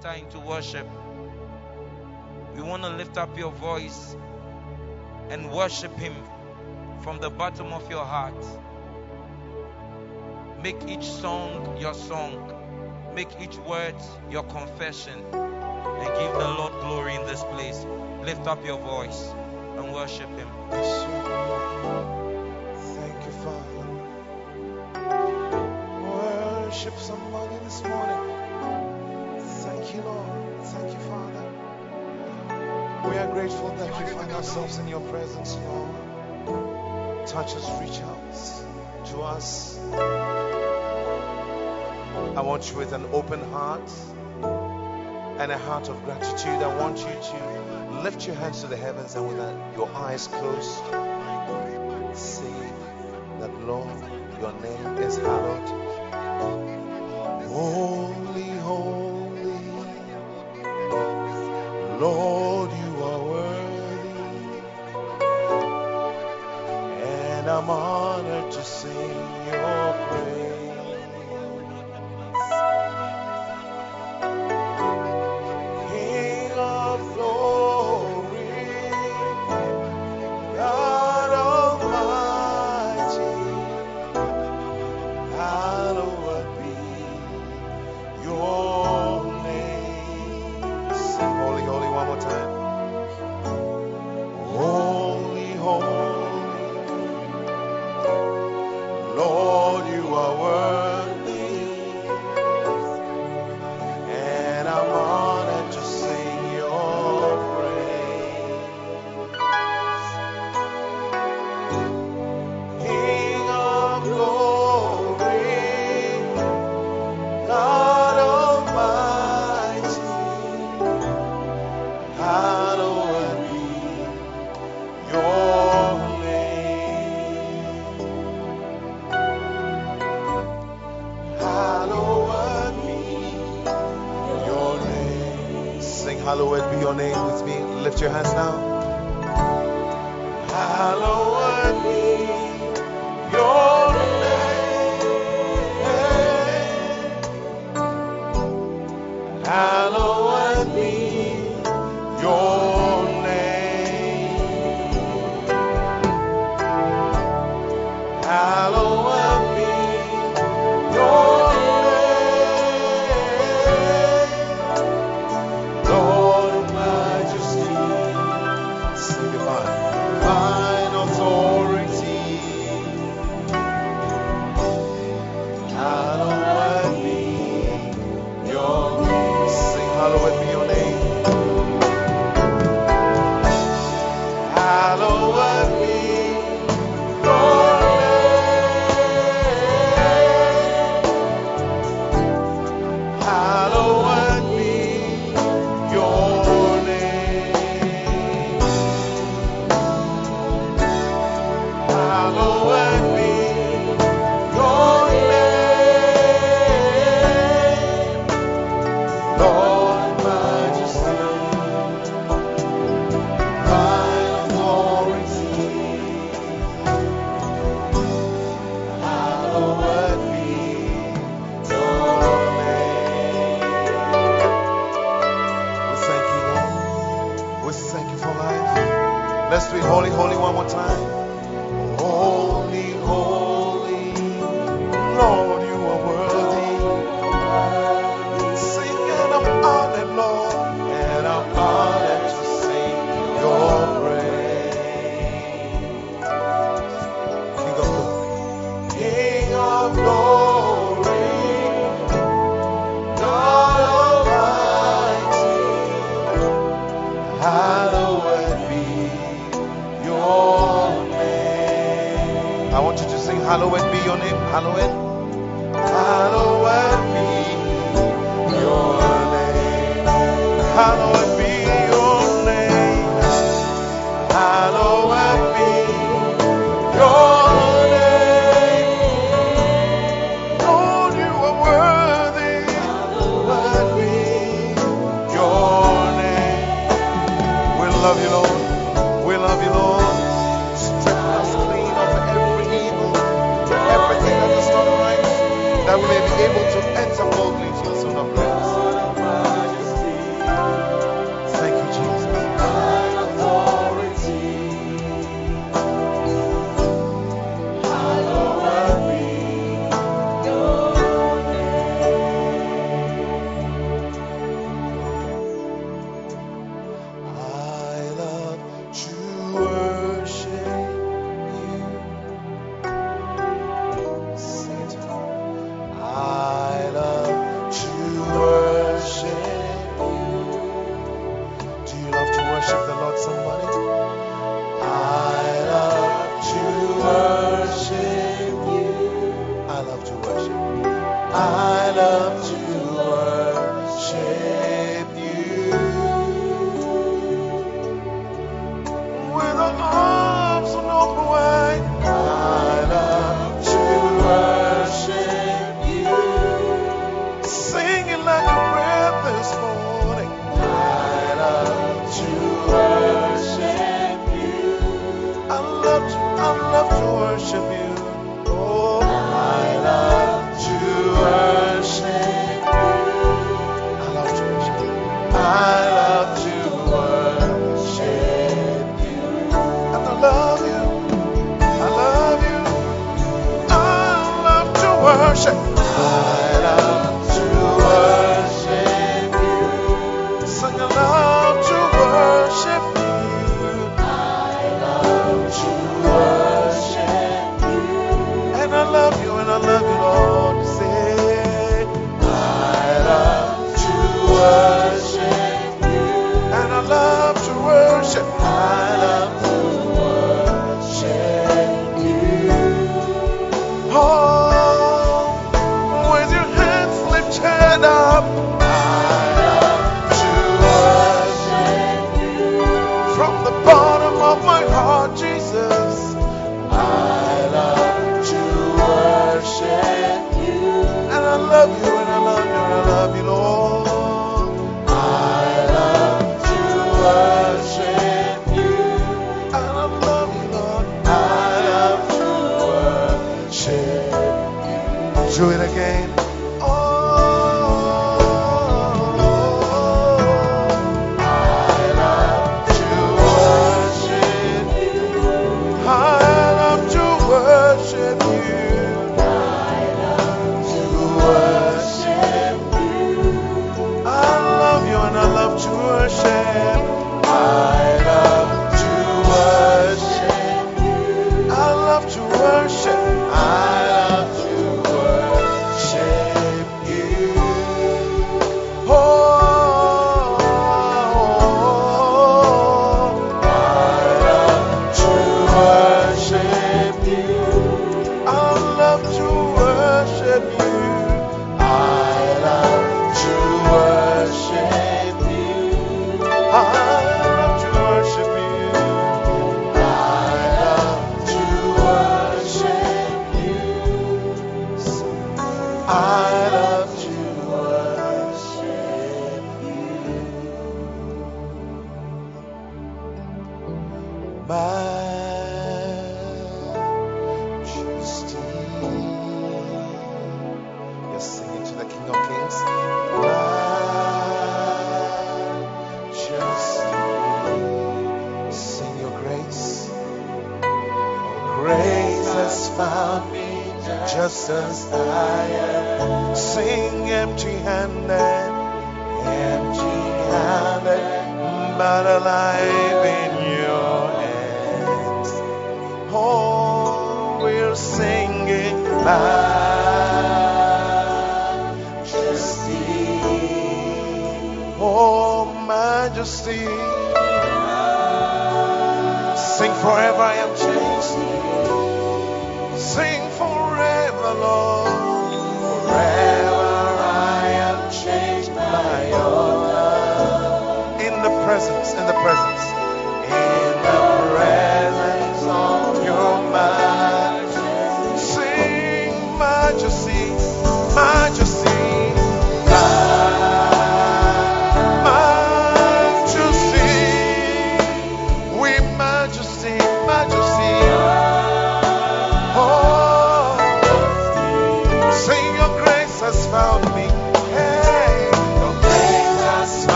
enter into worship, we want to lift up your voice and worship Him from the bottom of your heart. Make each song your song, make each word your confession, and give the Lord glory in this place. Lift up your voice and worship Him. Thank you, Father. Worship somebody this morning. Thank you, Lord. Thank you, Father. We are grateful that we find ourselves in your presence, Lord. Touch us, reach out to us. I want you with an open heart and a heart of gratitude. I want you to lift your hands to the heavens and with your eyes closed, say that, Lord, your name is hallowed. Holy, holy, Lord, you are worthy, and I'm honored to sing your praise. Hallowed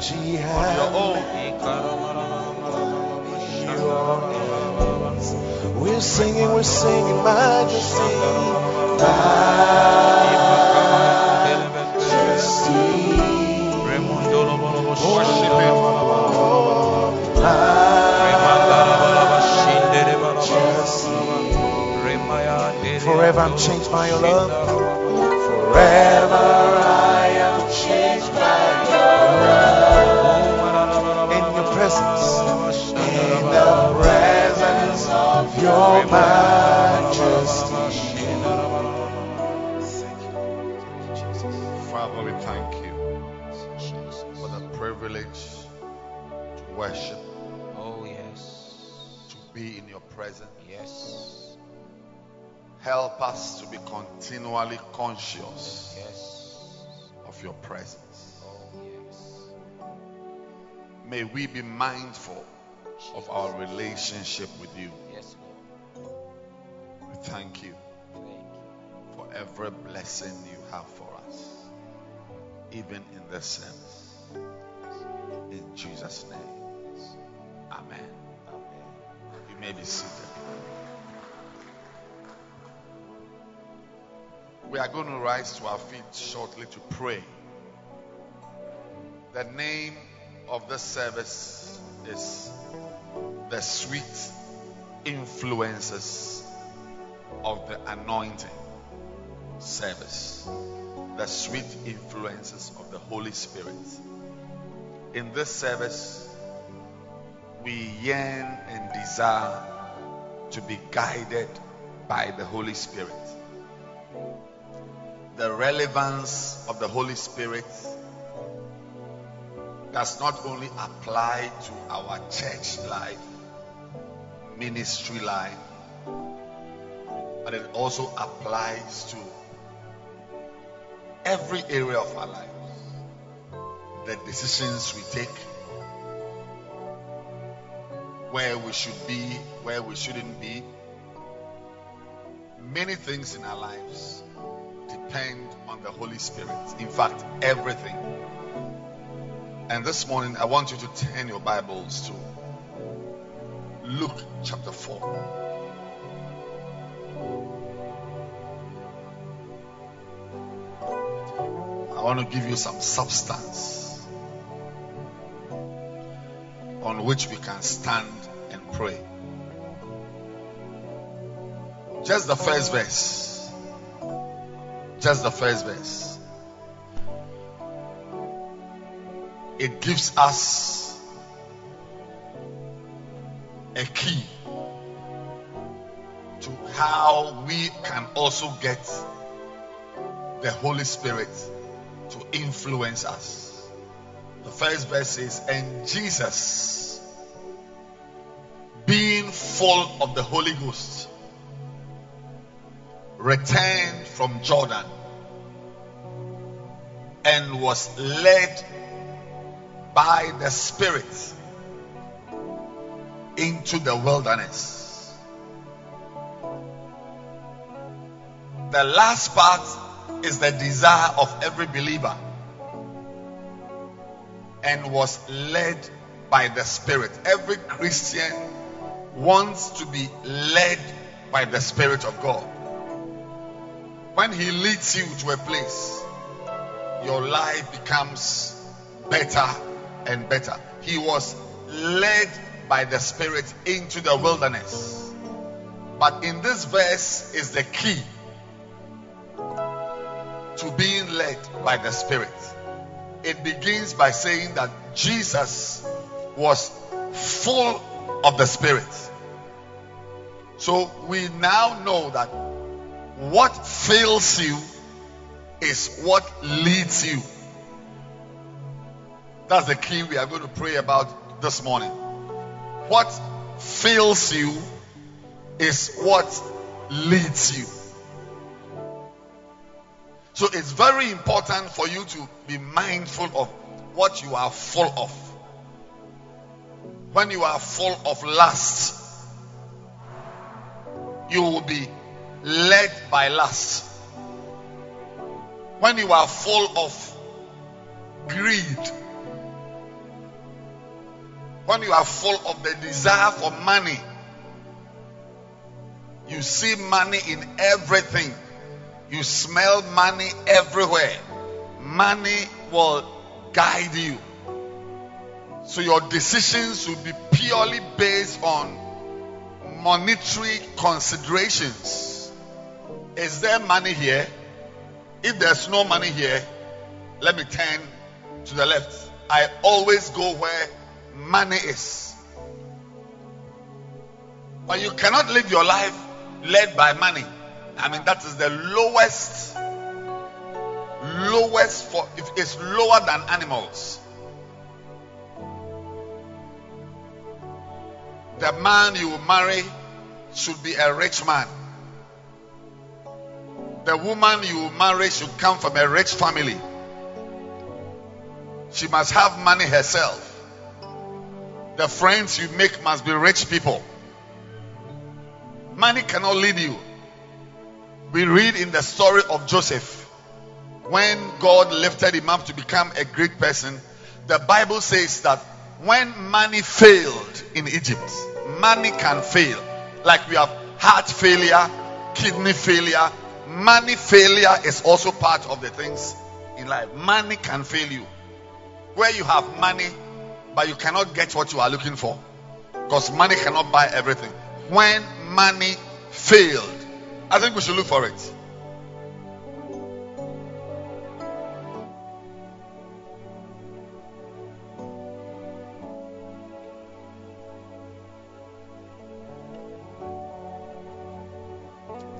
On your own. We're singing, we're singing majesty. Worship Him. Forever I'm changed by your love. Us to be continually conscious Yes. of your presence. Oh, yes. May we be mindful of our relationship with you. Yes, Lord. We thank you Thank you. for every blessing you have for us, even in this service. In Jesus' name. Amen. Amen. You may be seated. We are going to rise to our feet shortly to pray. The name of this service is The Sweet Influences of the Anointing Service. The Sweet Influences of the Holy Spirit. In this service, we yearn and desire to be guided by the Holy Spirit. The relevance of the Holy Spirit does not only apply to our church life, ministry life, but it also applies to every area of our lives. The decisions we take, where we should be, where we shouldn't be. Many things in our lives depend on the Holy Spirit. In fact, everything. And this morning, I want you to turn your Bibles to Luke chapter 4. I want to give you some substance on which we can stand and pray. Just the first verse. Just the first verse. It gives us a key to how we can also get the Holy Spirit to influence us. The first verse is, and Jesus, being full of the Holy Ghost, returned from Jordan and was led by the Spirit into the wilderness. The last part is the desire of every believer and was led by the Spirit. Every Christian wants to be led by the Spirit of God. When He leads you to a place, your life becomes better and better. He was led by the Spirit into the wilderness. But in this verse is the key to being led by the Spirit. It begins by saying that Jesus was full of the Spirit. So we now know that what fills you is what leads you. That's the key we are going to pray about this morning. What fills you is what leads you. So it's very important for you to be mindful of what you are full of. When you are full of lust, you will be led by lust. When you are full of greed, when you are full of the desire for money, you see money in everything. You smell money everywhere. Money will guide you. So your decisions will be purely based on monetary considerations. Is there money here? If there's no money here, let me turn to the left. I always go where money is. But you cannot live your life led by money. I mean, that is the lowest, lowest for, if it's lower than animals. The man you marry should be a rich man. The woman you marry should come from a rich family. She must have money herself. The friends you make must be rich people. Money cannot lead you. We read in the story of Joseph when God lifted him up to become a great person. The Bible says that when money failed in Egypt, money can fail. Like we have heart failure, kidney failure. Money failure is also part of the things in life. Money can fail you. Where you have money, but you cannot get what you are looking for. Because money cannot buy everything. When money failed, I think we should look for it.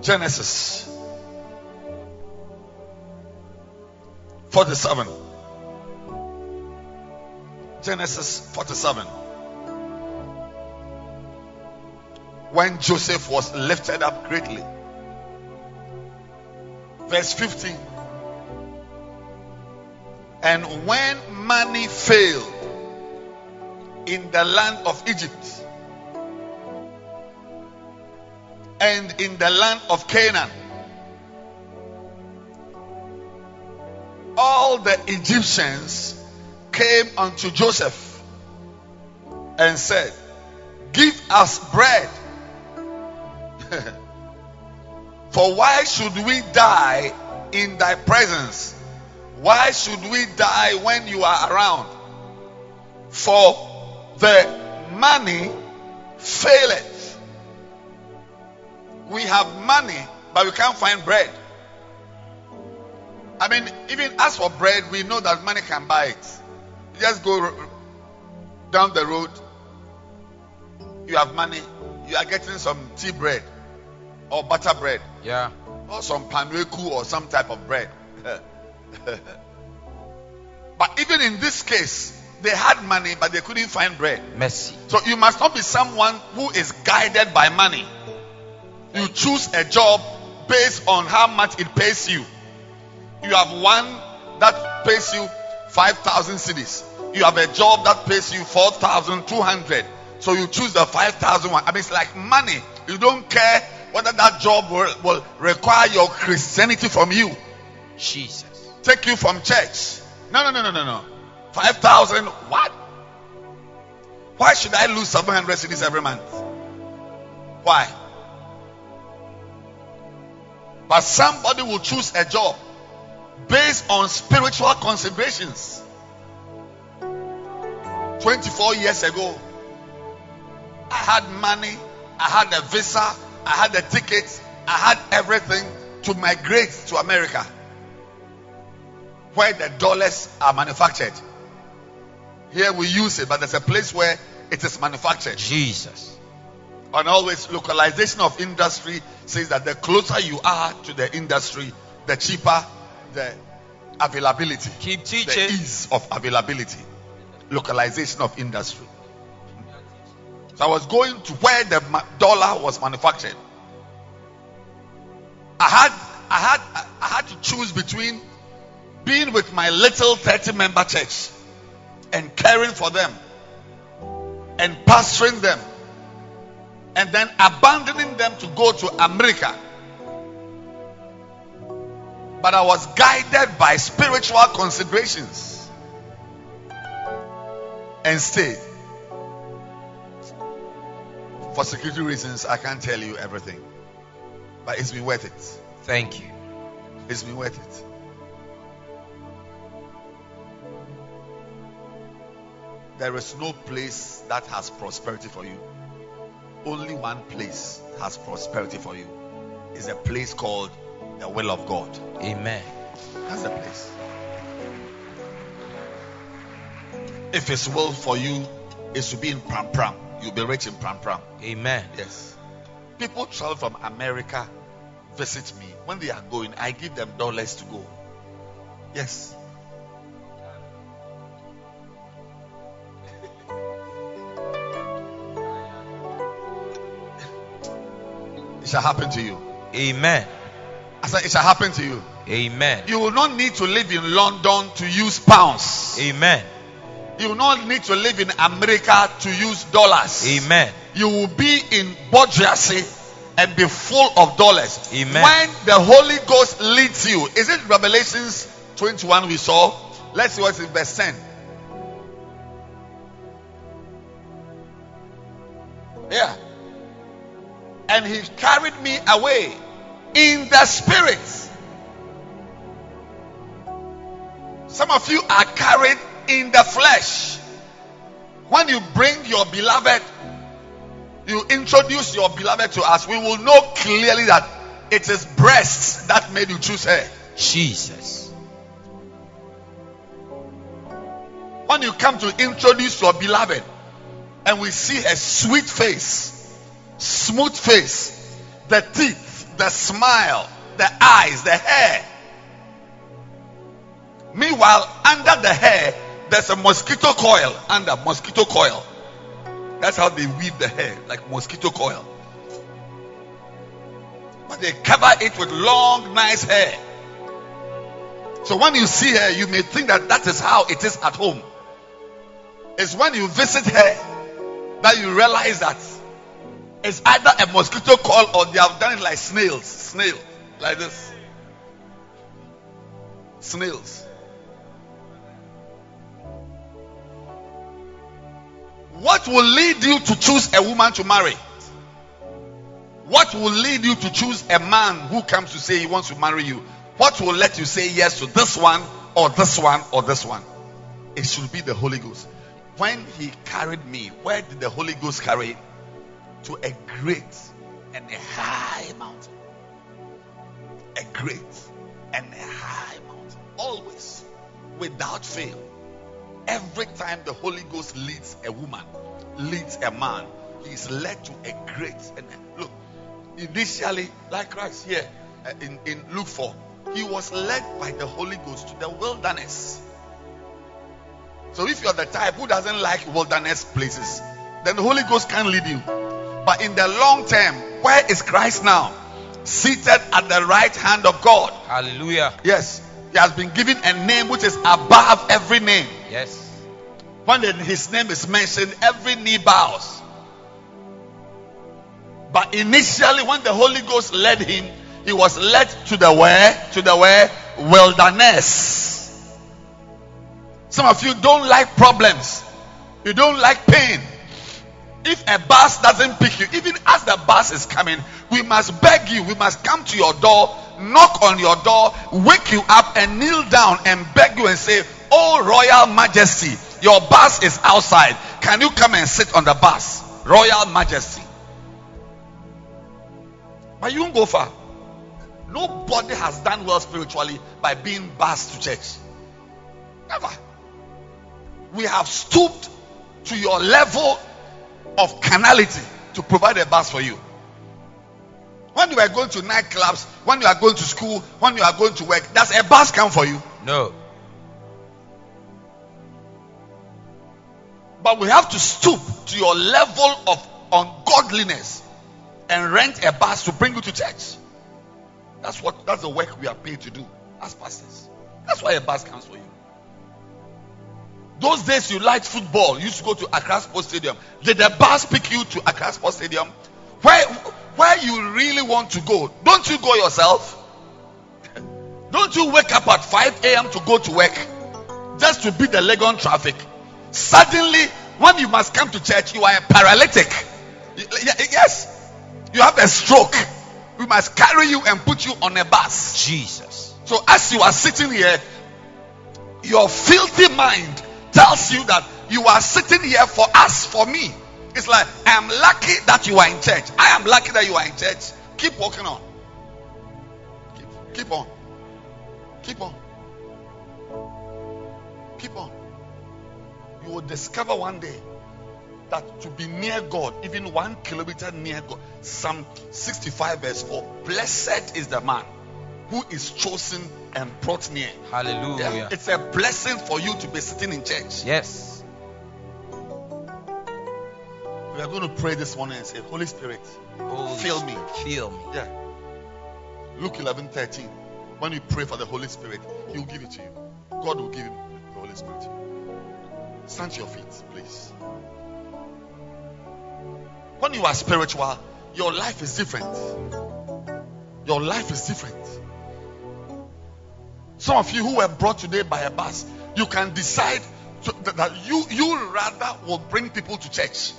Genesis 47. Genesis 47. When Joseph was lifted up greatly. Verse 15. And when money failed in the land of Egypt and in the land of Canaan, all the Egyptians came unto Joseph and said, Give us bread. For why should we die in thy presence? Why should we die when you are around? For the money faileth. We have money, but we can't find bread. I mean, even as for bread, we know that money can buy it. You just go down the road, you have money, you are getting some tea bread or butter bread Yeah. or some panweku or some type of bread. but even in this case, they had money, but they couldn't find bread. Mercy. So you must not be someone who is guided by money. You choose a job based on how much it pays you. You have one that pays you 5,000 cedis. You have a job that pays you 4,200. So you choose the 5,000 one. I mean, it's like money. You don't care whether that job will, will require your Christianity from you, Jesus. take you from church. No, no, no, no, no, no. 5,000, what? Why should I lose 700 cedis every month? Why? But somebody will choose a job based on spiritual considerations. 24 years ago, I had money, I had a visa, I had a ticket, I had everything to migrate to America where the dollars are manufactured. Here we use it, but there's a place where it is manufactured. Jesus. And always localization of industry says that the closer you are to the industry, the cheaper the availability, Keep the ease of availability, localization of industry. So I was going to where the dollar was manufactured. I had, I had, I had to choose between being with my little 30 member church and caring for them and pastoring them and then abandoning them to go to America. But I was guided by spiritual considerations and stayed. For security reasons, I can't tell you everything, but it's been worth it. Thank you. It's been worth it. There is no place that has prosperity for you. Only one place has prosperity for you. Is a place called the will of God. Amen. That's the place. If His will for you is to be in Prampram, you'll be rich in Prampram. Amen. Yes. People travel from America, visit me. When they are going, I give them dollars to go. Yes. It shall happen to you. Amen. I said, it shall happen to you. Amen. You will not need to live in London to use pounds. Amen. You will not need to live in America to use dollars. Amen. You will be in Bodrasi and be full of dollars. Amen. When the Holy Ghost leads you, is it Revelations 21 we saw? Let's see what's in verse 10. Yeah. And he carried me away in the spirit. Some of you are carried in the flesh. When you bring your beloved, you introduce your beloved to us, we will know clearly that it is breasts that made you choose her. Jesus. When you come to introduce your beloved and we see her sweet face, smooth face, the teeth, the smile, the eyes, the hair. Meanwhile, under the hair, there's a mosquito coil. Under mosquito coil. That's how they weave the hair, like mosquito coil. But they cover it with long, nice hair. So when you see her, you may think that that is how it is at home. It's when you visit her that you realize that it's either a mosquito call or they have done it like snails. Snail. Like this. Snails. What will lead you to choose a woman to marry? What will lead you to choose a man who comes to say he wants to marry you? What will let you say yes to this one or this one or this one? It should be the Holy Ghost. When he carried me, where did the Holy Ghost carry? To a great and a high mountain. A great and a high mountain. Always, without fail. Every time the Holy Ghost leads a woman, leads a man, he is led to a great and a, look. Initially, like Christ here uh, in, in Luke 4, he was led by the Holy Ghost to the wilderness. So if you're the type who doesn't like wilderness places, then the Holy Ghost can't lead you. But in the long term, where is Christ now? Seated at the right hand of God. Hallelujah. Yes. He has been given a name which is above every name. Yes. When his name is mentioned, every knee bows. But initially, when the Holy Ghost led him, he was led to the where? To the where? Wilderness. Some of you don't like problems. You don't like pain. If a bus doesn't pick you, even as the bus is coming, we must beg you. We must come to your door, knock on your door, wake you up, and kneel down and beg you and say, Oh, Royal Majesty, your bus is outside. Can you come and sit on the bus? Royal Majesty. But you won't go far. Nobody has done well spiritually by being bused to church. Never. We have stooped to your level of carnality to provide a bus for you. When you are going to nightclubs, when you are going to school, when you are going to work, does a bus come for you? No. But we have to stoop to your level of ungodliness and rent a bus to bring you to church. That's what that's the work we are paid to do as pastors. That's why a bus comes for you. Those days you liked football, you used to go to Accra Sports Stadium. Did the bus pick you to Accra Sports Stadium? Where where you really want to go? Don't you go yourself? Don't you wake up at 5 a.m. to go to work just to beat the leg on traffic? Suddenly, when you must come to church, you are a paralytic. Yes, you have a stroke. We must carry you and put you on a bus. Jesus. So, as you are sitting here, your filthy mind tells you that you are sitting here for us, for me. It's like, I am lucky that you are in church. I am lucky that you are in church. Keep walking on. Keep, keep on. Keep on. Keep on. You will discover one day that to be near God, even one kilometer near God, Psalm 65, verse 4 Blessed is the man who is chosen and brought near. Hallelujah. It's a blessing for you to be sitting in church. Yes. We are going to pray this morning and say, Holy Spirit, Holy Fill me. Fill me. yeah. Luke 11 13. When you pray for the Holy Spirit, He will give it to you. God will give the Holy Spirit. Stand to your feet, please. When you are spiritual, your life is different. Your life is different. Some of you who were brought today by a bus, you can decide to, that- you you rather will bring people to church.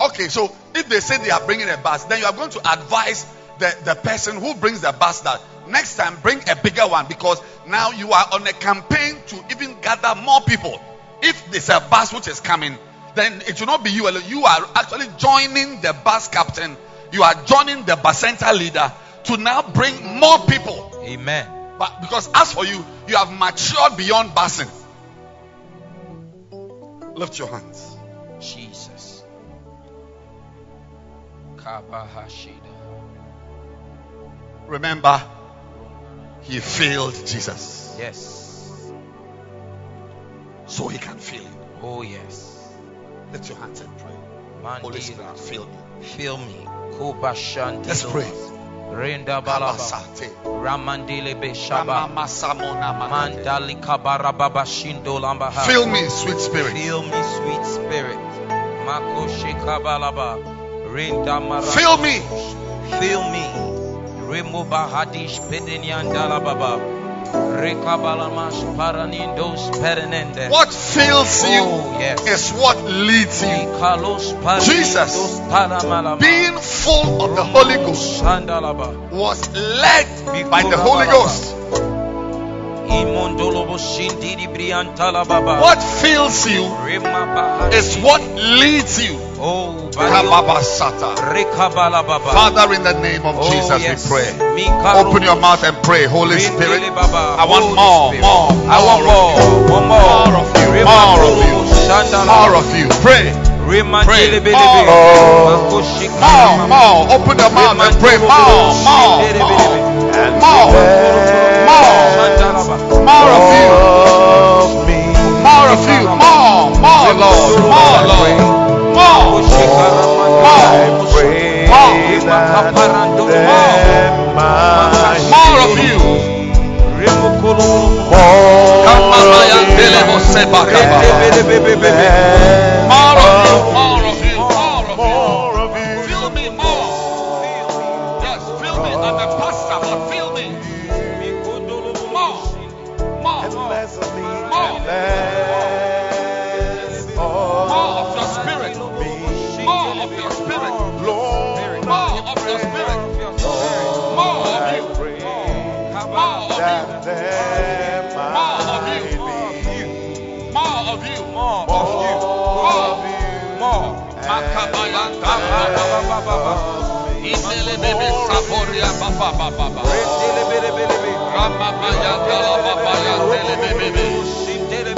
Okay, so if they say they are bringing a bus, then you are going to advise the, the person who brings the bus that next time bring a bigger one because now you are on a campaign to even gather more people. If there's a bus which is coming, then it will not be you alone. You are actually joining the bus captain, you are joining the bus center leader to now bring more people. Amen. But because as for you, you have matured beyond busing. Lift your hands. Jesus. Remember, he failed Jesus. Yes. So he can feel it. Oh yes. Lift your hands and pray. Holy. Spirit, fill me. Fill me. Let's pray. Renda balaba. Kabasate. Ramandele be shaba. Ramamasamona manate. Mandali kabara baba shindo lambaha. Fill me, sweet spirit. Fill me, sweet spirit. Mako shekabalaba. Renda mara. Fill me. Fill me. Pedeniandala baba. Rekabalamash paranindos perenende. What fills you Oh, yes. is what leads you. Jesus. Being full of the Holy Ghost was led by the Holy Ghost. What fills you is what leads you. Oh, badio. Kababasata. Rekabala baba. Father, in the name of Oh, Jesus, yes. we pray. Open your mouth and pray, Holy Spirit. I want more, more, I want more more, of you. more, of you, more of you, korobo shandala. More of you. Pray. Pray. More. More, more. Open your mouth and pray. More, more, more. More. More. More of you. More of you. More, more, Lord. More, Lord. More. More. More. More of you. More of you. More of you.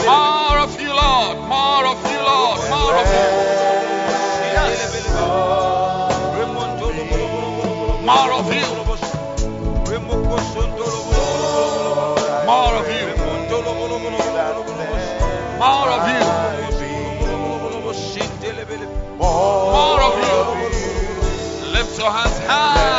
More of you, Lord. More of you, Lord. More of you. More of you. More of you. More of you. More of you. Lift your hands high,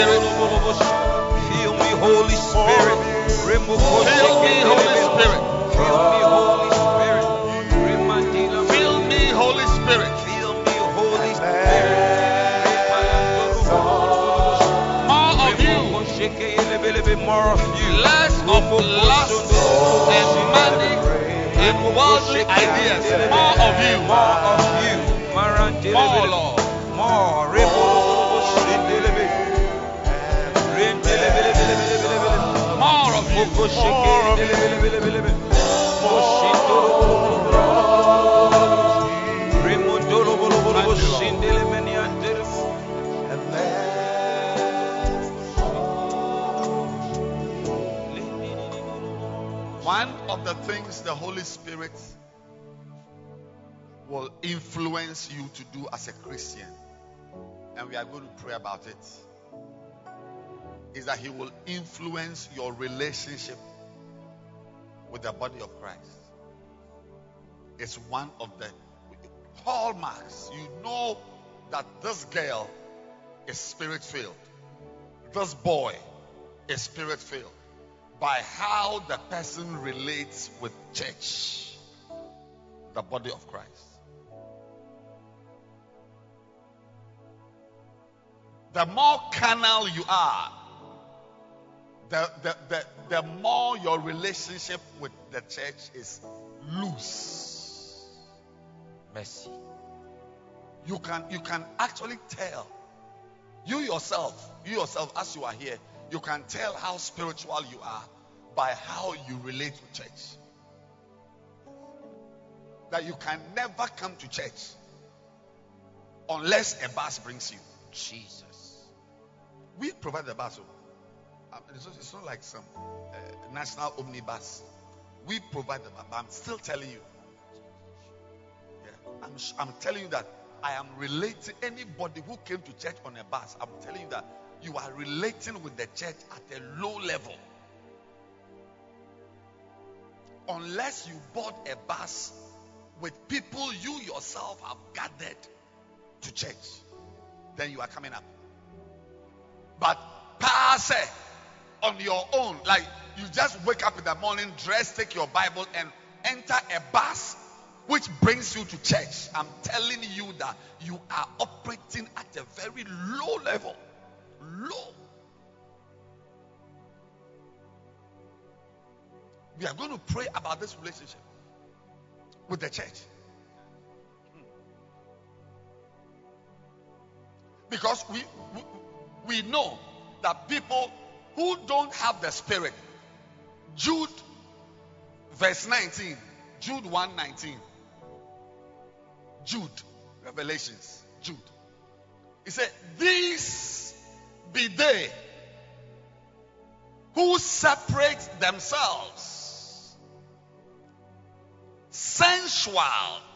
Spirit. Feel me, Holy Spirit. Fill me, Holy Spirit. Feel me, Holy Spirit. Fill me, Holy Spirit. Feel me, Holy Spirit. More of you. More of you. Less of lust and money and worldly ideas. More of you. More of you. More, Lord. More. One of the things the Holy Spirit will influence you to do as a Christian, and we are going to pray about it, is that He will influence your relationship with the body of Christ. It's one of the hallmarks. You know that this girl is spirit filled, this boy is spirit filled by how the person relates with church, the body of Christ. The more carnal you are, the, the, the, the more your relationship with the church is loose. Mercy. You can you can actually tell. You yourself, you yourself, as you are here, you can tell how spiritual you are by how you relate to church. That you can never come to church unless a bus brings you. Jesus. We provide the bus. oh. Um, It's not, it's not like some uh, national omnibus. We provide the bus. But I'm still telling you. Yeah, I'm, I'm telling you that I am relating anybody who came to church on a bus. I'm telling you that you are relating with the church at a low level. Unless you board a bus with people you yourself have gathered to church, then you are coming up. But pass it on your own, like you just wake up in the morning, dress, take your Bible, and enter a bus which brings you to church. I'm telling you that you are operating at a very low level. Low. We are going to pray about this relationship with the church. Because we, we we know that people who don't have the spirit, Jude verse 19, Jude 1 19, Jude, Revelations, Jude. He said, These be they who separate themselves, sensual,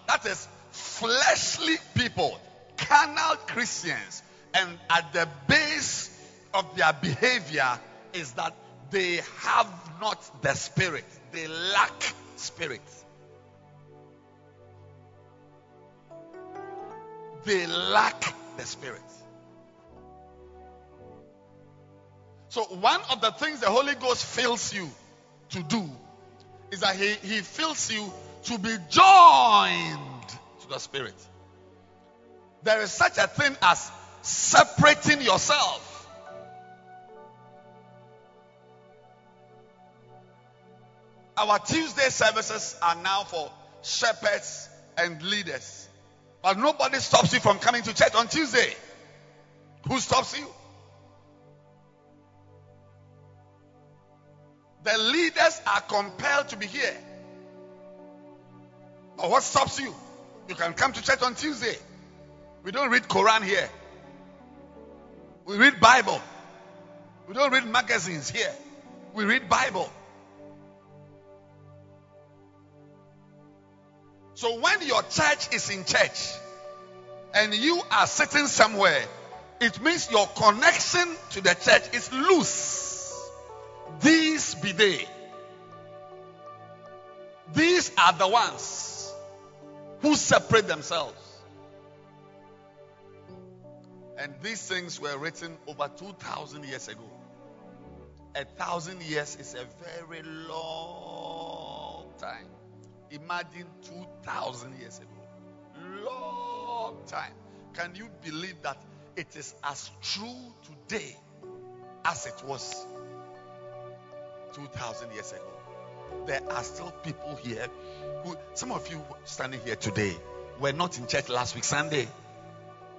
that is, fleshly people, carnal Christians, and at the base of their behavior is that they have not the spirit, they lack spirit. They lack the spirit. So, one of the things the Holy Ghost fills you to do is that He, he fills you to be joined to the Spirit. There is such a thing as separating yourself. Our Tuesday services are now for shepherds and leaders. But nobody stops you from coming to church on Tuesday. Who stops you? The leaders are compelled to be here. But what stops you? You can come to church on Tuesday. We don't read Quran here. We read Bible. We don't read magazines here. We read Bible. So when your church is in church and you are sitting somewhere, it means your connection to the church is loose. These be they. These are the ones who separate themselves. And these things were written over 2,000 years ago. A thousand years is a very long time. Imagine 2,000 years ago. Long time. Can you believe that it is as true today as it was 2,000 years ago? There are still people here who, some of you standing here today, were not in church last week, Sunday.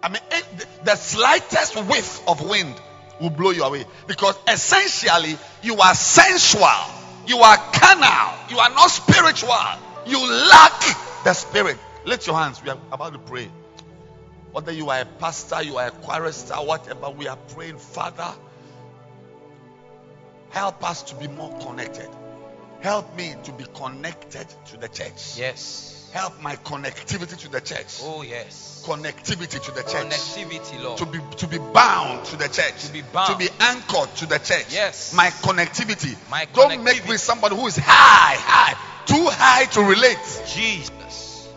I mean, eh, the- the slightest whiff of wind will blow you away because essentially you are sensual, you are carnal, you are not spiritual, you lack the spirit. Lift your hands, we are about to pray. Whether you are a pastor, you are a chorister, whatever, we are praying, Father, help us to be more connected. Help me to be connected to the church. Yes. Help my connectivity to the church. Oh, yes. Connectivity to the church Connectivity, Lord. to be to be bound to the church, To be bound. to be anchored to the church. Yes. my connectivity. My Don't make me somebody who is high, high, too high to relate, Jesus.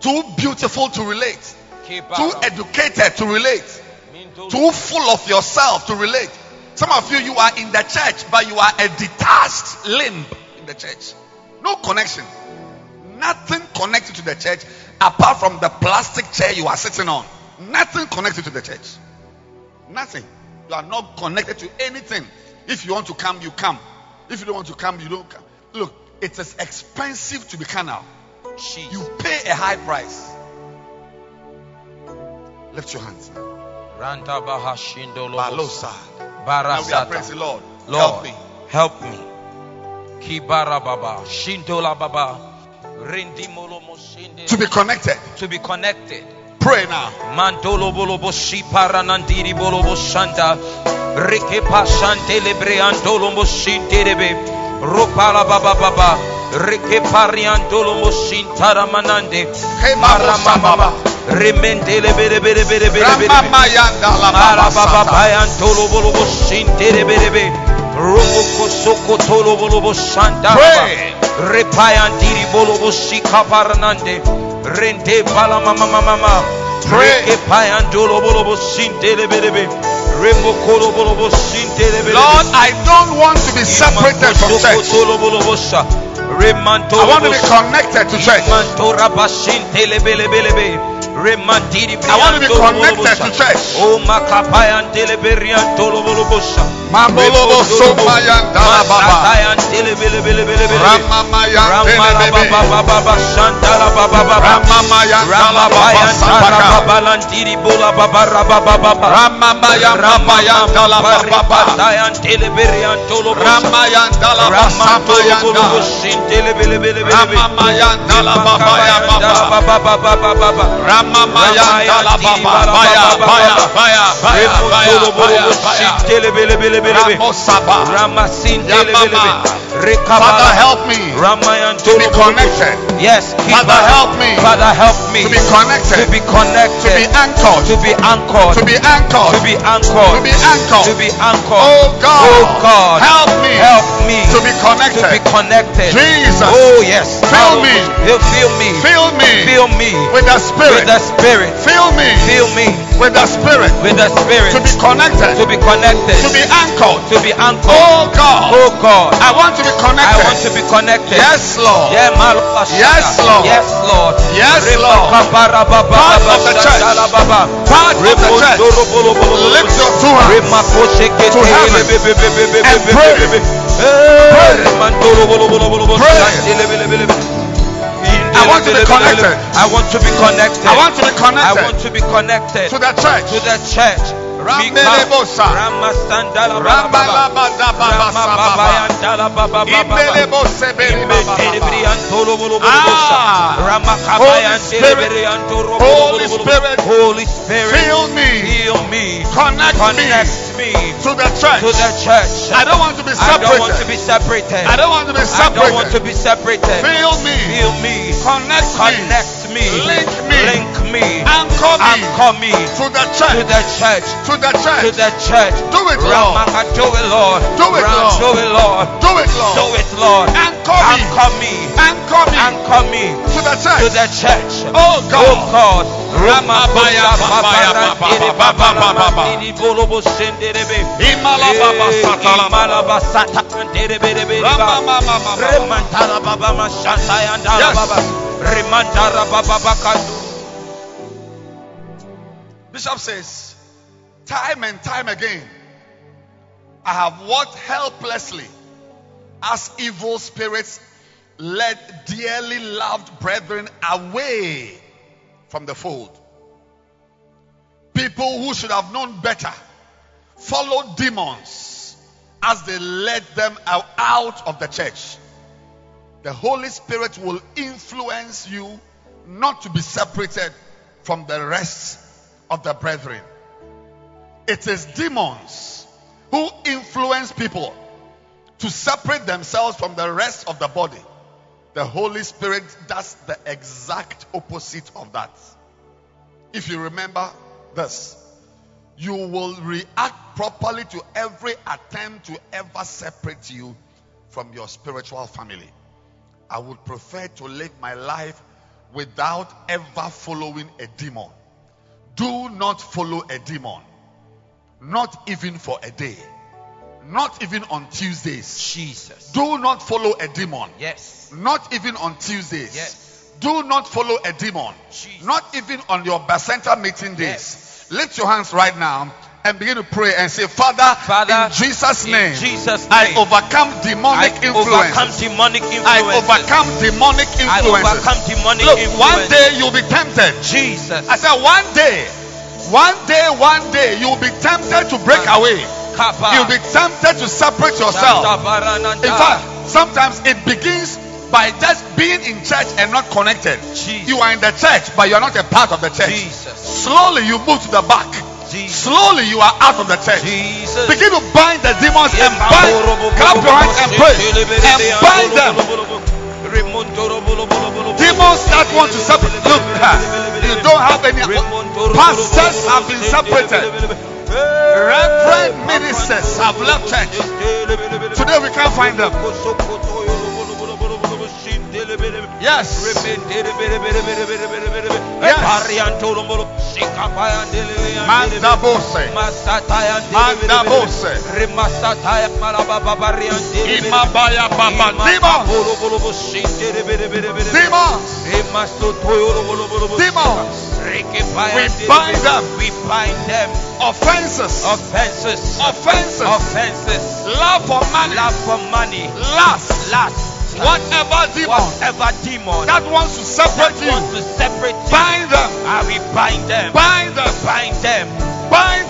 too beautiful to relate, too educated to relate, too full of yourself to relate. Some of you, you are in the church, but you are a detached limb in the church. No connection. Nothing connected to the church apart from the plastic chair you are sitting on. Nothing connected to the church. Nothing. You are not connected to anything. If you want to come, you come. If you don't want to come, you don't come. Look, it is expensive to be carnal. Jesus. You pay a high price. Lift your hands. Baha shindo lobo. Now we are praising Barasata. Lord. Lord, Help me. help me. Kibara baba. Shindo la baba. Rindi molo mo shinde. to be connected. To be connected. Pray now. Mantolo bolobo shipara nandiri bolobo shanda. Rike lebre moshinterebe. Ropala baba baba. Rike pariantolo moshintara manande. Kemamo sababa. Remendele bere bere bere bere bere. Yanda la baba sata. bayantolo bolobo shinterebe. Romoko soko tolo bolobo shanda. Pray. Repayantiri bolobo shika paranande. Rente pala mama mama mama. Pray. Reke payantolo bolobo shintelebe. Rembo kolo bolobo shintelebe. Lord, I don't want to be separated from church. I want to be connected to church. I want to be connected to church. Oh makapayan teleberian tolobolobosa. Mambolobo soma yanda la baba. Masatayan telebelebelebelebe. Ramama yanda Ramala bebe. baba baba shantala baba baba. Ramama yanda la baba Ramapayan tara sapaka. baba lantiri bola baba raba baba baba. Ramama yanda yanda la baba. Ramapatayan teleberian tolobosa. Rama yanda la baba sama yanda. Father, help me to be connected. Yes, Father, help me Father, help me to be connected. to be connected, To be anchored. to be anchored, To be anchored. to be anchored, To be anchored. to be anchored. Oh God. Oh God, Help me help me to be connected. to be connected. Jesus. Oh yes, Fill me. Feel me. Fill me Fill me with the with Spirit. the Spirit. Fill me Fill me with the Spirit. with the Spirit. To be connected. To be connected. To be anchored. To be anchored. Oh God. Oh God, I want to be connected. I want to be connected. Yes, Lord. Yeah, Malaba Yes, Lord. Yes, Lord. Yes, Lord. Part of the church. Part of the church. Lift your two hands. Rema Koshe Kete to heaven and pray. Eh, Pray. Pray. I want to be Indele Bele Bele connected. I want to be connected. I want to be connected. I want to be connected to the church. to the church. Ramelebosa. Rama Sandala Baba Baba. Ramalabadababa Rama Baba sababa. Yandala Baba Baba. Ibelebosebele baba baba. Ah. Ah. Holy Spirit. Holy Spirit. Fill me. heal me, Connect me connect me to the church. to the church. I don't want to be separate. I don't want to separated. be separated. I don't want to be I don't want to separated. be separated. Fill me. Heal me, Connect me. connect me, Link me. link me, Anchor me anchor me to the church. to the church. To the church. To the church. Do it, Lord. Ramaka, do it, Lord. Do it, Ram- Lord. Do it, Lord. Do it, Do Lord. it, Lord. Anchor me. Anchor me. Anchor me Anchor me to the to church. the church. Oh God. Oh God. Ramabaya, babaya, bababa, bababa, bababa. Imalababa, satalaba. Ramamamamama. Bishop says, time and time again, I have walked helplessly as evil spirits led dearly loved brethren away from the fold. People who should have known better followed demons as they led them out of the church. The Holy Spirit will influence you not to be separated from the rest of the brethren. It is demons who influence people to separate themselves from the rest of the body. The Holy Spirit does the exact opposite of that. If you remember this, you will react properly to every attempt to ever separate you from your spiritual family. I would prefer to live my life without ever following a demon. Do not follow a demon, not even for a day, not even on Tuesdays. Jesus. Do not follow a demon, Yes. not even on Tuesdays. Yes. Do not follow a demon, Jesus. not even on your Bacenta meeting days. Lift your hands right now and begin to pray and say, Father, Father in Jesus' name, Jesus' name, I overcome demonic I. Overcome demonic influences. I overcome demonic influences. I overcome demonic Look, influences. one day you'll be tempted. Jesus. I said, one day, one day, one day, you'll be tempted to break away. You'll be tempted to separate yourself. In fact, sometimes it begins by just being in church and not connected. Jesus. You are in the church, but you are not a part of the church. Jesus. Slowly you move to the back. Slowly you are out of the church. Begin to bind the demons and bind. Clap your hands and pray and bind them. Demons that want to separate. Look, you don't have any. Pastors have been separated. Reverend ministers have left church. Today we can't find them. Yes. Yes. Mandabose. Rimasataya We bind them. We bind them. Offenses. Offenses. Offenses. Offenses. Love for money. Love for money. Last. Last. Whatever demon, whatever demon that wants to separate you, to separate you, bind them. I will bind them. Bind them. Bind them. Bind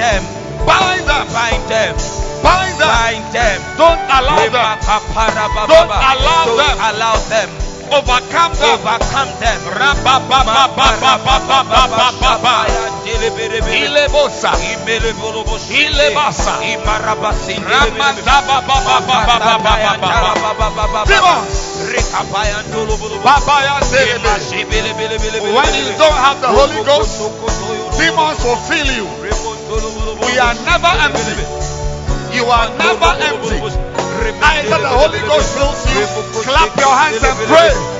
them. Bind them. Bind them. Bind them. Bind them. Don't allow them. Don't allow them. Don't allow them overcome them. Overcome them. Ilebosa. Ilebasa. When you don't have the Holy Ghost, demons will fill you. We are never empty. You are never empty. I Until the Holy Ghost fills you, clap your hands and pray.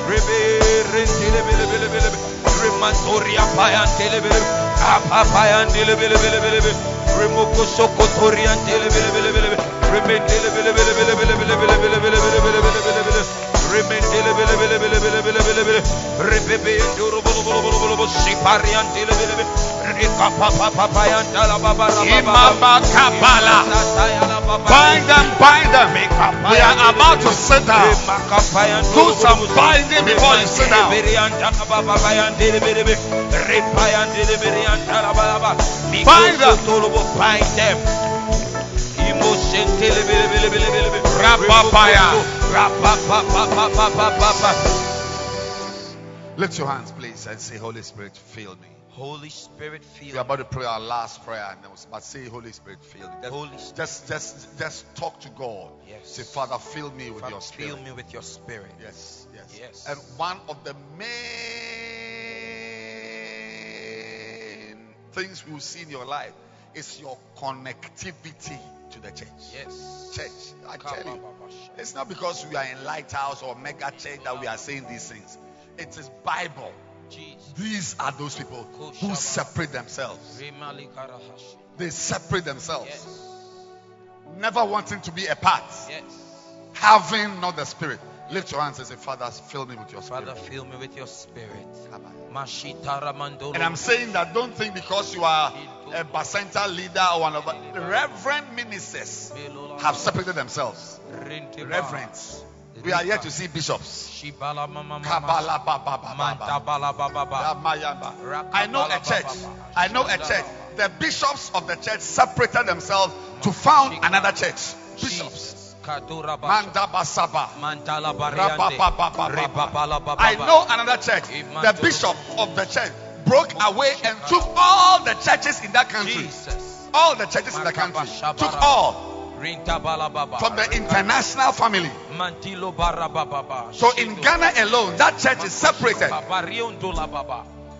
Remendele Bind them, bind them. We are about to sit down. Do some binding before you sit down. Bind them. Bind them. Emotion. Rapapaya. Rapapapapapapapa. Lift your hands, please, and say, Holy Spirit, fill me. Holy Spirit, fill. Me. We are about to pray our last prayer, and then we'll- but say, Holy Spirit, fill me. Just, Holy Spirit. just, just, just talk to God. Yes. Say, Father, fill me with Father, your spirit. fill me with your spirit. Yes, yes, Yes. And one of the main things we will see in your life is your connectivity to the church. Yes. Church, I tell you, it's not because we are in lighthouse or mega church that we are saying these things. It is Bible. Jesus. These are those people who separate themselves. They separate themselves, Yes. never wanting to be a part, Yes. having not the spirit. Lift your hands and say, Father, fill me with your spirit. Father, fill me with your spirit. Come on. Mashitara mandolo. And I'm saying that don't think because you are a Bacenta leader or one of the reverend ministers have separated themselves. Reverends. We are here to see bishops. I know a church. I know a church. The bishops of the church separated themselves to found another church. Bishops. I know another church. The bishop of the church broke away and took all the churches in that country. Jesus. All the churches in the country. Took all from the international family. Mantilo bara baba. So in Ghana alone, that church is separated.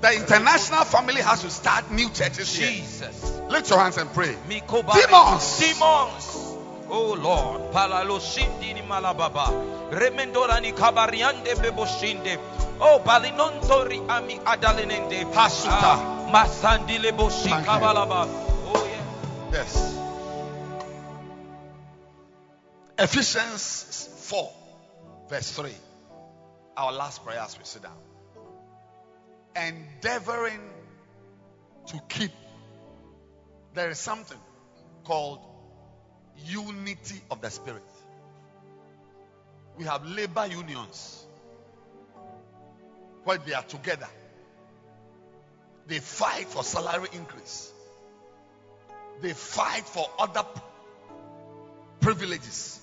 The international family has to start new churches here. Jesus. Lift your hands and pray. Demons. Demons. Oh Lord. Palalo shindi ni malababa. Remendora ni kabariande beboshinde. Oh balinontori ami adalinende. Hasuta. Ah, Masandile boshi kabalaba. Oh yeah. Yes. Ephesians 4, verse 3. Our last prayer as we sit down. Endeavoring to keep. There is something called unity of the spirit. We have labor unions where they are together. They fight for salary increase. They fight for other privileges.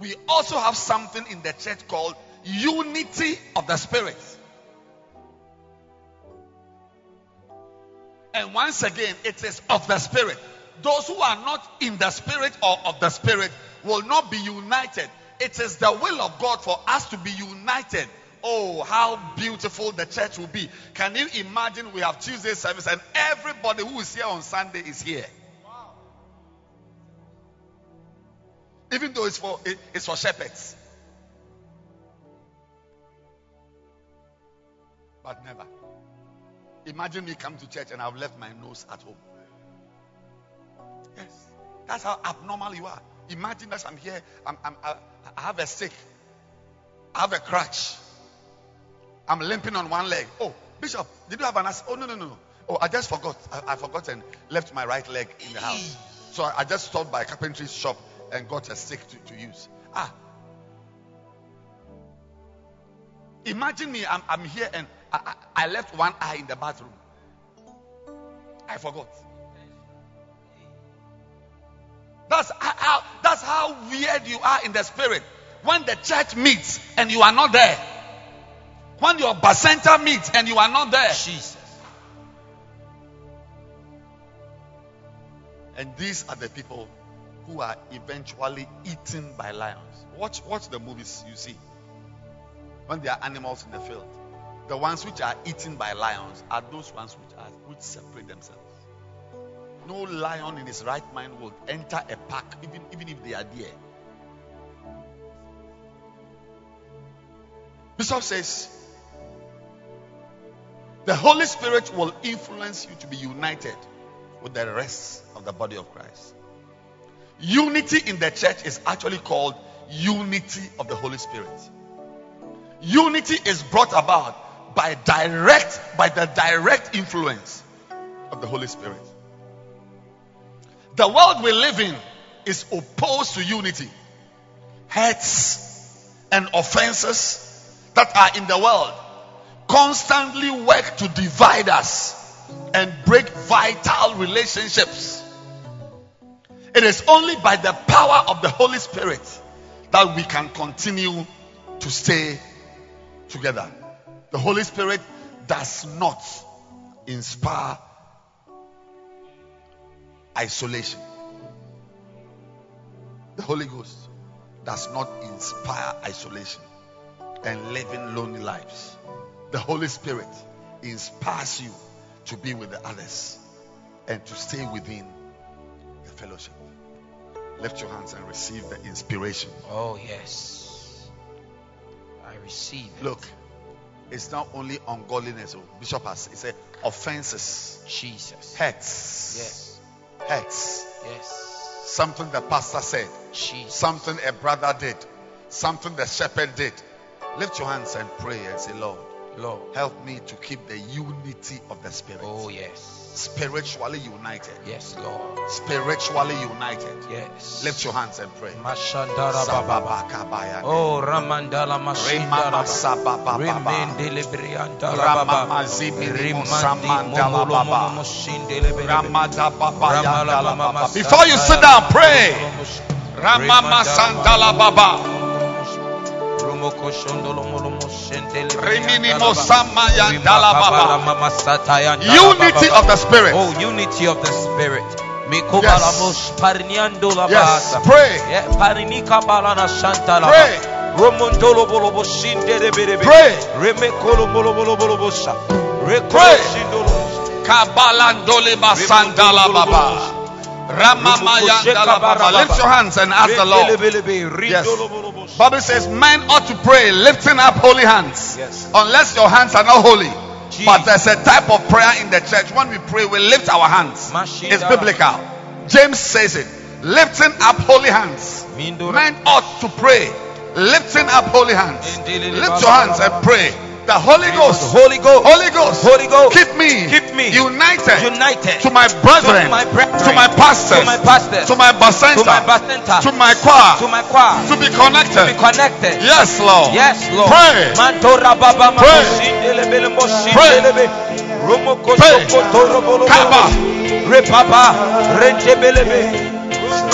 we also have something in the church called unity of the spirit. And once again, it is of the spirit. Those who are not in the spirit or of the spirit will not be united. It is the will of God for us to be united. Oh, how beautiful the church will be. Can you imagine we have Tuesday service and everybody who is here on Sunday is here? Even though it's for it's for shepherds. But never. Imagine me come to church and I've left my nose at home. Yes. That's how abnormal you are. Imagine that I'm here, I'm, I'm, I, I have a stick, I have a crutch, I'm limping on one leg. Oh, Bishop, did you have an ass? Oh, no, no, no. no. Oh, I just forgot. I, I forgot and left my right leg in the house. So I, I just stopped by a carpentry shop and got a stick to, to use. Ah. Imagine me, I'm, I'm here and I, I, I left one eye in the bathroom. I forgot. That's how, that's how weird you are in the spirit. When the church meets and you are not there. When your bacenta meets and you are not there. Jesus. And these are the people who are eventually eaten by lions. Watch, watch the movies you see. When there are animals in the field, the ones which are eaten by lions are those ones which are which separate themselves. No lion in his right mind will enter a pack, even, even if they are there. Bishop says the Holy Spirit will influence you to be united with the rest of the body of Christ. Unity in the church is actually called unity of the Holy Spirit. Unity is brought about by direct by the direct influence of the Holy Spirit. The world we live in is opposed to unity. Hurts and offenses that are in the world constantly work to divide us and break vital relationships. It is only by the power of the Holy Spirit that we can continue to stay together. The Holy Spirit does not inspire isolation. The Holy Ghost does not inspire isolation and living lonely lives. The Holy Spirit inspires you to be with the others and to stay within the fellowship. Lift your hands and receive the inspiration. Oh, yes. I receive it. Look, it's not only ungodliness. oh, Bishop has he said offenses, Jesus. hurts, Yes. Hurts. Yes. Something the pastor said, Jesus. something a brother did, something the shepherd did. Lift your hands and pray and say, Lord, Lord. help me to keep the unity of the spirit. Oh, yes. Spiritually united. Yes, Lord. Spiritually united. Yes. Lift your hands and pray. Mashandara. Oh, Ramandala Baba. Before you sit down, pray. Ramama Sandala Baba. Unity of the Spirit. Oh, unity of the Spirit. Yes. Mikobalamos pariniando la Yes. Pray. Yeah, parinika balana shanta la Pray. ba. Romondolo bolo bo shinde de berebe. Pray. Pray. Kabalandole Basandala Baba. Ramama Yandala Baba. Lift your hands and ask the Lord. Yes. rindolo bolo bo sha. Bible says men ought to pray lifting up holy hands. Yes. Unless your hands are not holy. Jesus. But there's a type of prayer in the church. When we pray, we lift our hands. It's biblical. James says it. Lifting up holy hands. Men ought to pray. Lifting up holy hands. Lift your hands and pray. The Holy Ghost. Holy Ghost. Holy Ghost. Holy Ghost. Keep me. Keep me United. united To my brethren. To my brethren. To my pastors. To my pastors. To my bacenta. to my bacenta, To my choir. to my choir, To be to connected. be connected. Yes, Lord. Yes, Lord. Pray. Mantora baba ma Pray. Pray. shindelebe. Romo Pray.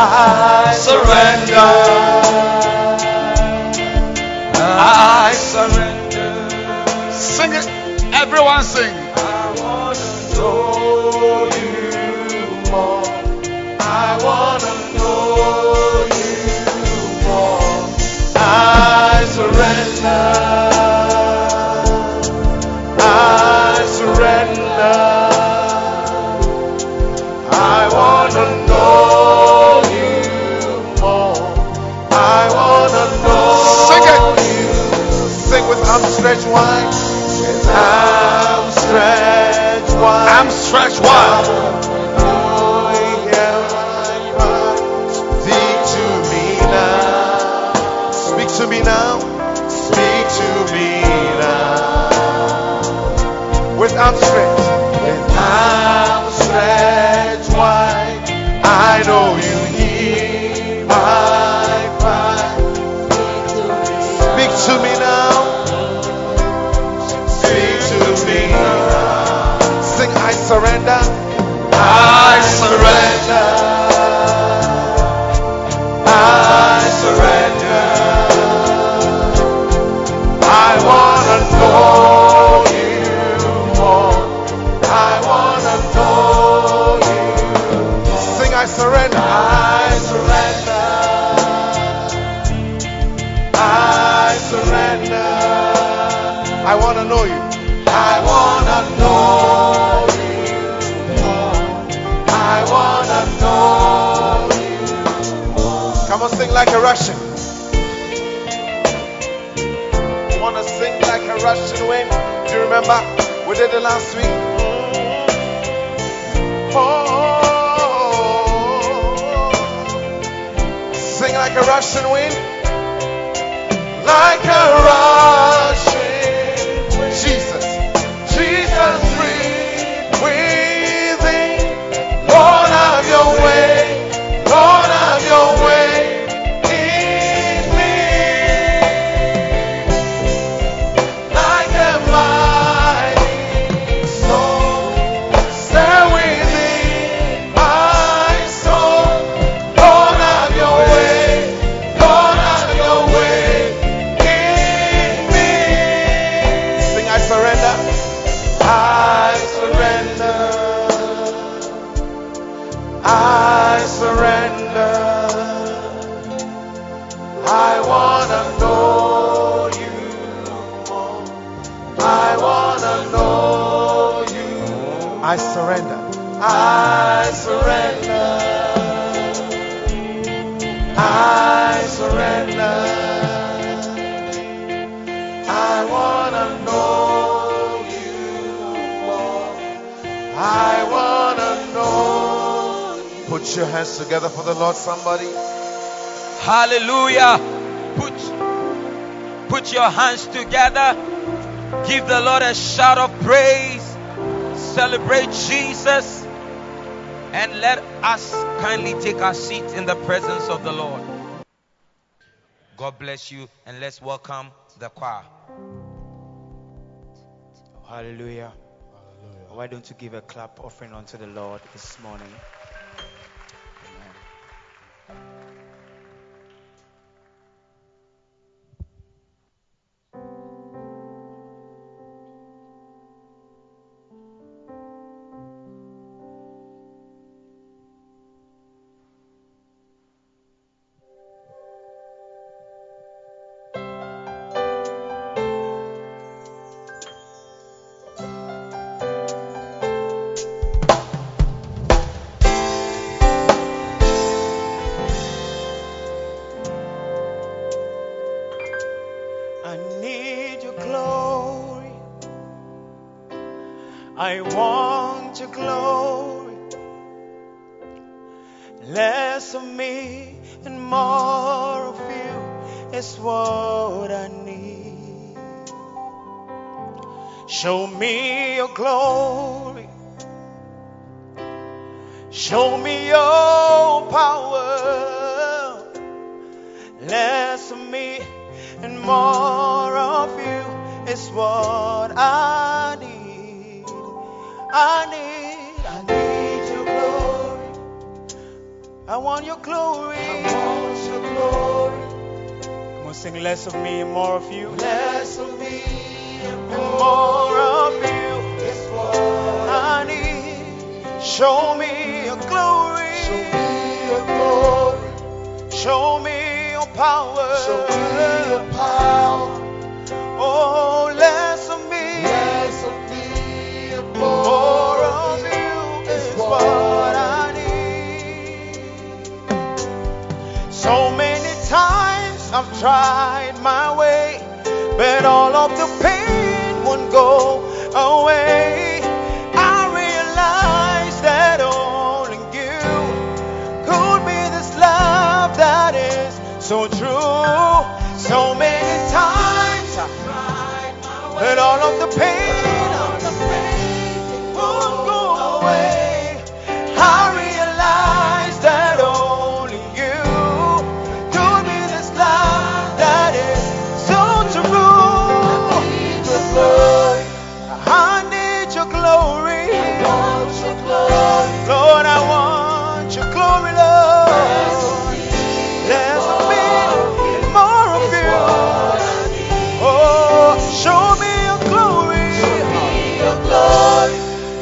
I Surrender. I surrender. Sing it. Everyone sing. I wanna know you more. I wanna know you more. I surrender. Stretched wide. Arms stretched wide. I'm stretched wide. Speak to me now. Speak to me now. Speak to me now. With arms stretched. With arms stretched wide. I know you surrender. Remember? We did it last week. Oh, sing like a Russian wind. Like a hands together for the Lord, somebody. Hallelujah. Put, put your hands together. Give the Lord a shout of praise. Celebrate Jesus. And let us kindly take our seat in the presence of the Lord. God bless you. And let's welcome the choir. Hallelujah. Why don't you give a clap offering unto the Lord this morning?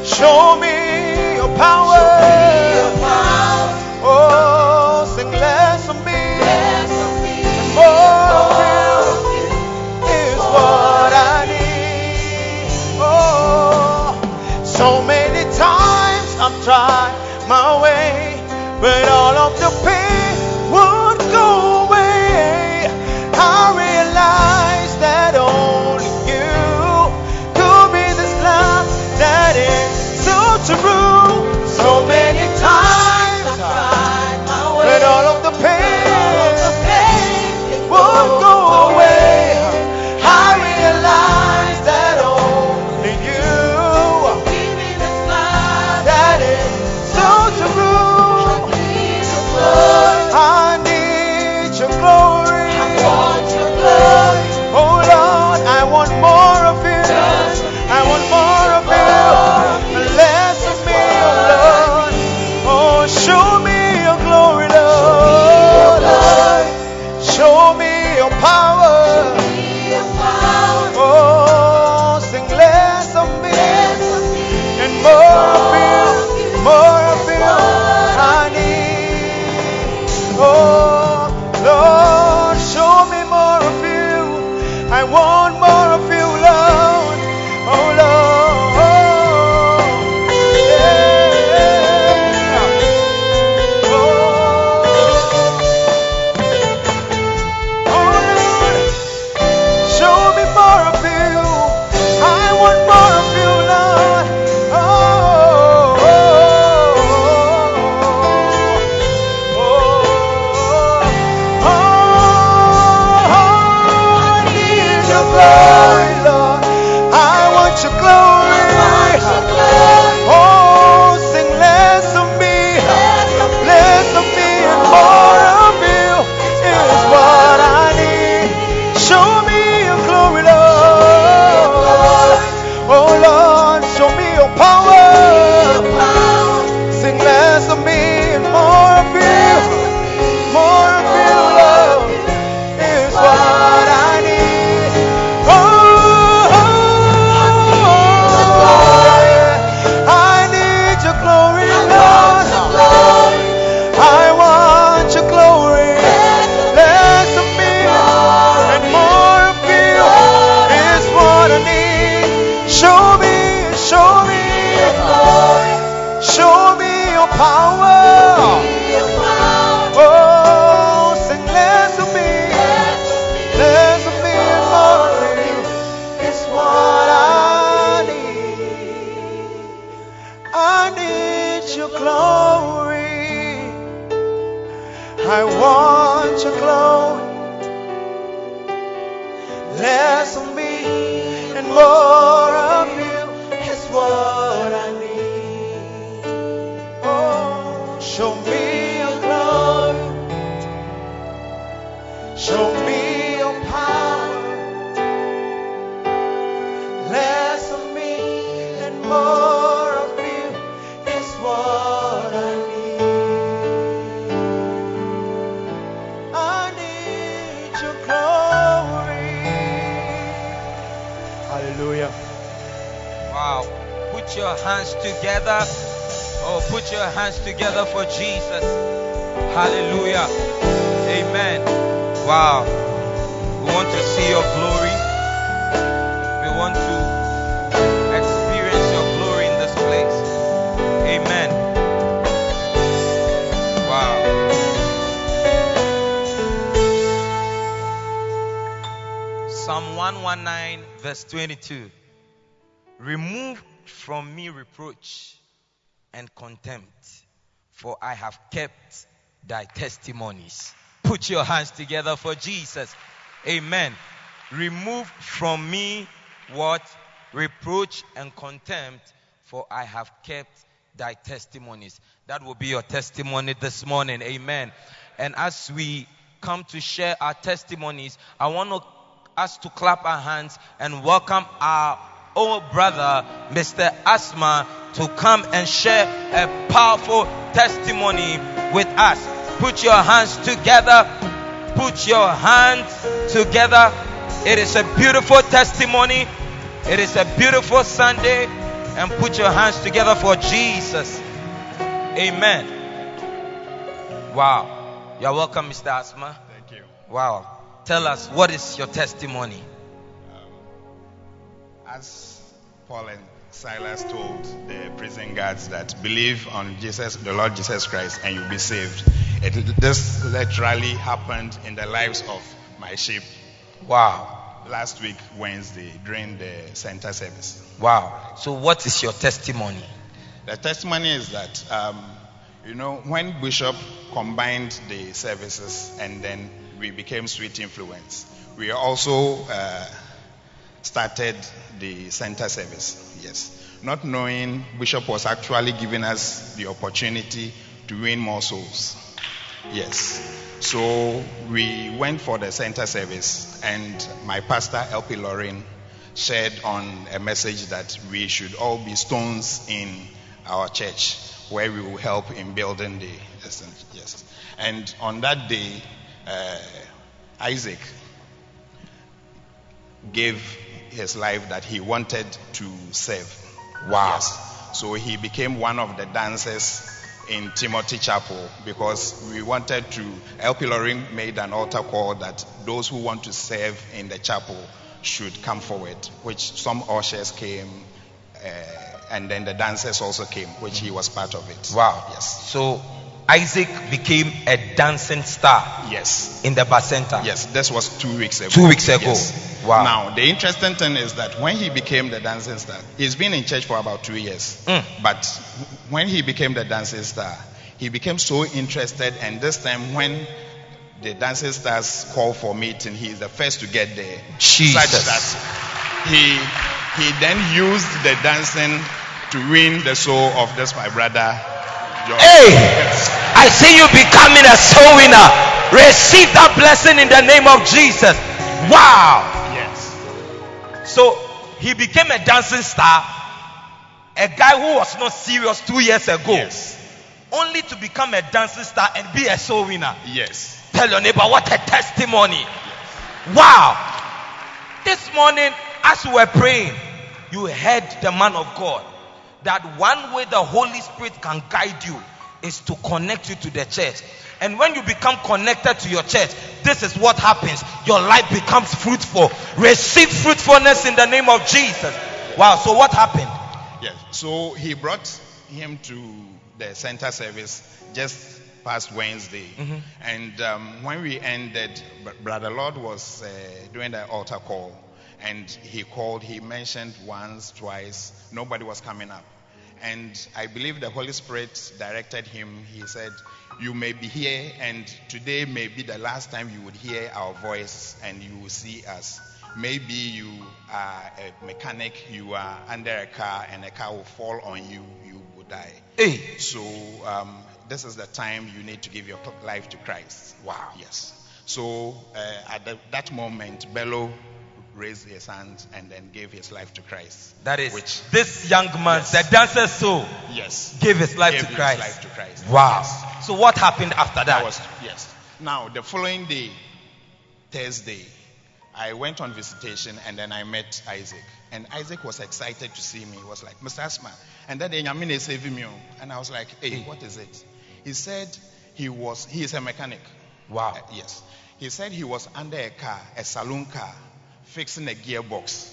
Show me your power. For I have kept thy testimonies. Put your hands together for Jesus. Amen. Remove from me what? Reproach and contempt, for I have kept thy testimonies. That will be your testimony this morning. Amen. And as we come to share our testimonies, I want us to clap our hands and welcome our old brother, Mr. Asma, to come and share a powerful testimony with us. Put your hands together. Put your hands together. It is a beautiful testimony. It is a beautiful Sunday. And put your hands together for Jesus. Amen. Wow. You're welcome, Mr. Asma. Thank you. Wow. Tell us, what is your testimony? Um, as Paul and Silas told the prison guards that believe on Jesus, the Lord Jesus Christ, and you'll be saved. It, this literally happened in the lives of my sheep Wow. last week, Wednesday, during the center service. Wow. So, what is your testimony? The testimony is that, um, you know, when Bishop combined the services and then we became Sweet Influence, we also uh, started the center service. Yes. Not knowing Bishop was actually giving us the opportunity to win more souls. Yes. So we went for the center service, and my pastor, LP Lorraine, shared on a message that we should all be stones in our church, where we will help in building the yes. And on that day, uh, Isaac gave his life that he wanted to serve. Wow. Yes. So he became one of the dancers in Timothy Chapel because we wanted to. LP Loring made an altar call that those who want to serve in the chapel should come forward, which some ushers came, uh, and then the dancers also came, which he was part of it. Wow. Yes. So, Isaac became a dancing star Yes. in the bacenta. Yes, this was two weeks ago. Two weeks ago. Yes. Wow. Now, the interesting thing is that when he became the dancing star, he's been in church for about two years. Mm. But when he became the dancing star, he became so interested, and this time when the dancing stars call for meeting, he is the first to get there. Jesus. Such that he he then used the dancing to win the soul of this my brother. Hey, I see you becoming a soul winner. Receive that blessing in the name of Jesus. Wow. Yes. So he became a dancing star, a guy who was not serious two years ago, Yes. only to become a dancing star and be a soul winner. Yes. Tell your neighbor what a testimony. Yes. Wow. This morning, as we were praying, you heard the man of God that one way the Holy Spirit can guide you is to connect you to the church. And when you become connected to your church, this is what happens. Your life becomes fruitful. Receive fruitfulness in the name of Jesus. Wow. So what happened? Yes. So he brought him to the center service just past Wednesday. Mm-hmm. And um, when we ended, Brother Lord was uh, doing the altar call. And he called, he mentioned once, twice, nobody was coming up. And I believe the Holy Spirit directed him. He said, You may be here, and today may be the last time you would hear our voice and you will see us. Maybe you are a mechanic, you are under a car, and a car will fall on you, you will die. Hey. So um, this is the time you need to give your life to Christ. Wow. Yes. So uh, at the, that moment, Bello raised his hands and then gave his life to Christ. That is which this young man, Yes. the dancer's soul, yes, gave his life gave to his Christ. life to Christ. Wow. Yes. So what happened after that? That was yes. Now the following day, Thursday, I went on visitation and then I met Isaac. And Isaac was excited to see me. He was like, Mr. Asma. And then Yamine saved me. And I was like, hey, what is it? He said he was he is a mechanic. wow. Uh, yes. He said he was under a car, a saloon car, fixing a gearbox.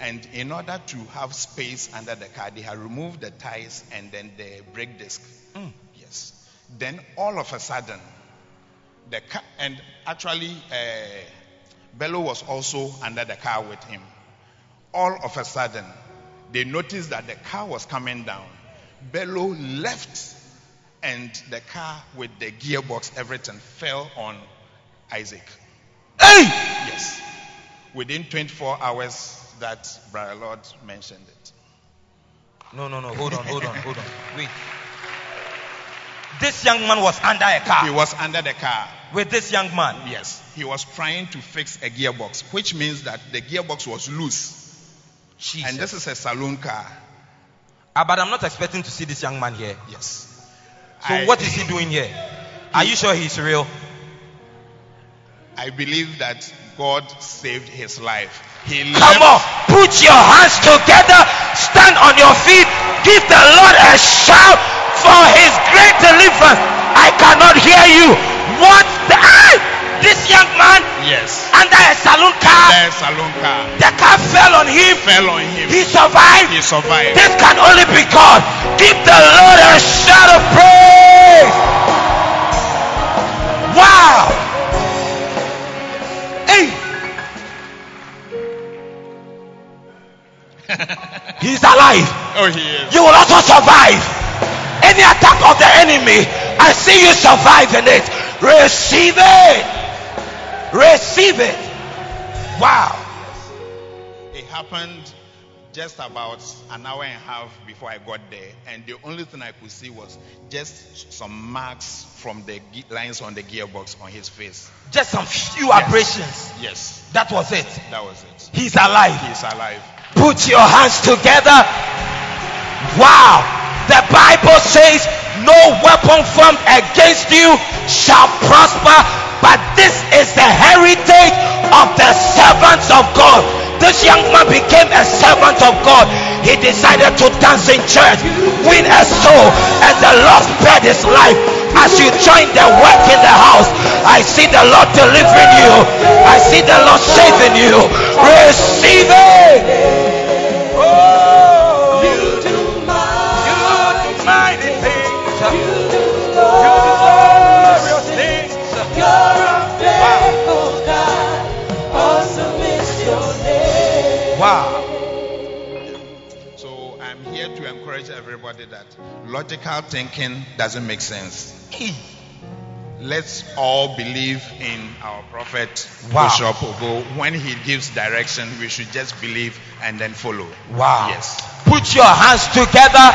And in order to have space under the car, they had removed the tires and then the brake disc. Mm. Yes. Then all of a sudden, the car, and actually, uh, Bello was also under the car with him. All of a sudden, they noticed that the car was coming down. Bello left, and the car with the gearbox, everything fell on Isaac. Hey! Yes. Within 24 hours, that Brother Lord mentioned it. No, no, no. Hold on, hold on, hold on. Wait. This young man was under a car. He was under the car. with this young man. Yes. He was trying to fix a gearbox, which means that the gearbox was loose. Jesus. And this is a saloon car. Ah, but I'm not expecting to see this young man here. Yes. So I- what is he doing here? Are you sure he's real? I believe that God saved his life. He Come left- on, put your hands together, stand on your feet, give the Lord a shout for his great deliverance. I cannot hear you. What the ah! this young man Yes. under a saloon car, The saloon car the car fell on him, fell on him. he survived. He survived. This can only be God. Give the Lord a shout of praise. Wow. Hey. He's alive. Oh, he is. You will also survive. Any attack of the enemy, I see you surviving it. Receive it. Receive it. Wow. It happened just about an hour and a half before I got there, and the only thing I could see was just some marks from the ge- lines on the gearbox on his face. Just some few Yes. abrasions. Yes, That was it. that was it. He's alive. He's alive. Put your hands together. Wow. The Bible says, No weapon formed against you shall prosper, but this is the heritage of the servants of God. This young man became a servant of God. He decided to dance in church, win a soul, and the Lord spared his life. As you join the work in the house, I see the Lord delivering you. I see the Lord saving you. Receive it. Everybody that logical thinking doesn't make sense. Hmm. Let's all believe in our prophet Wow. Bishop Ogo. When he gives direction, we should just believe and then follow. Wow. Yes. Put your hands together.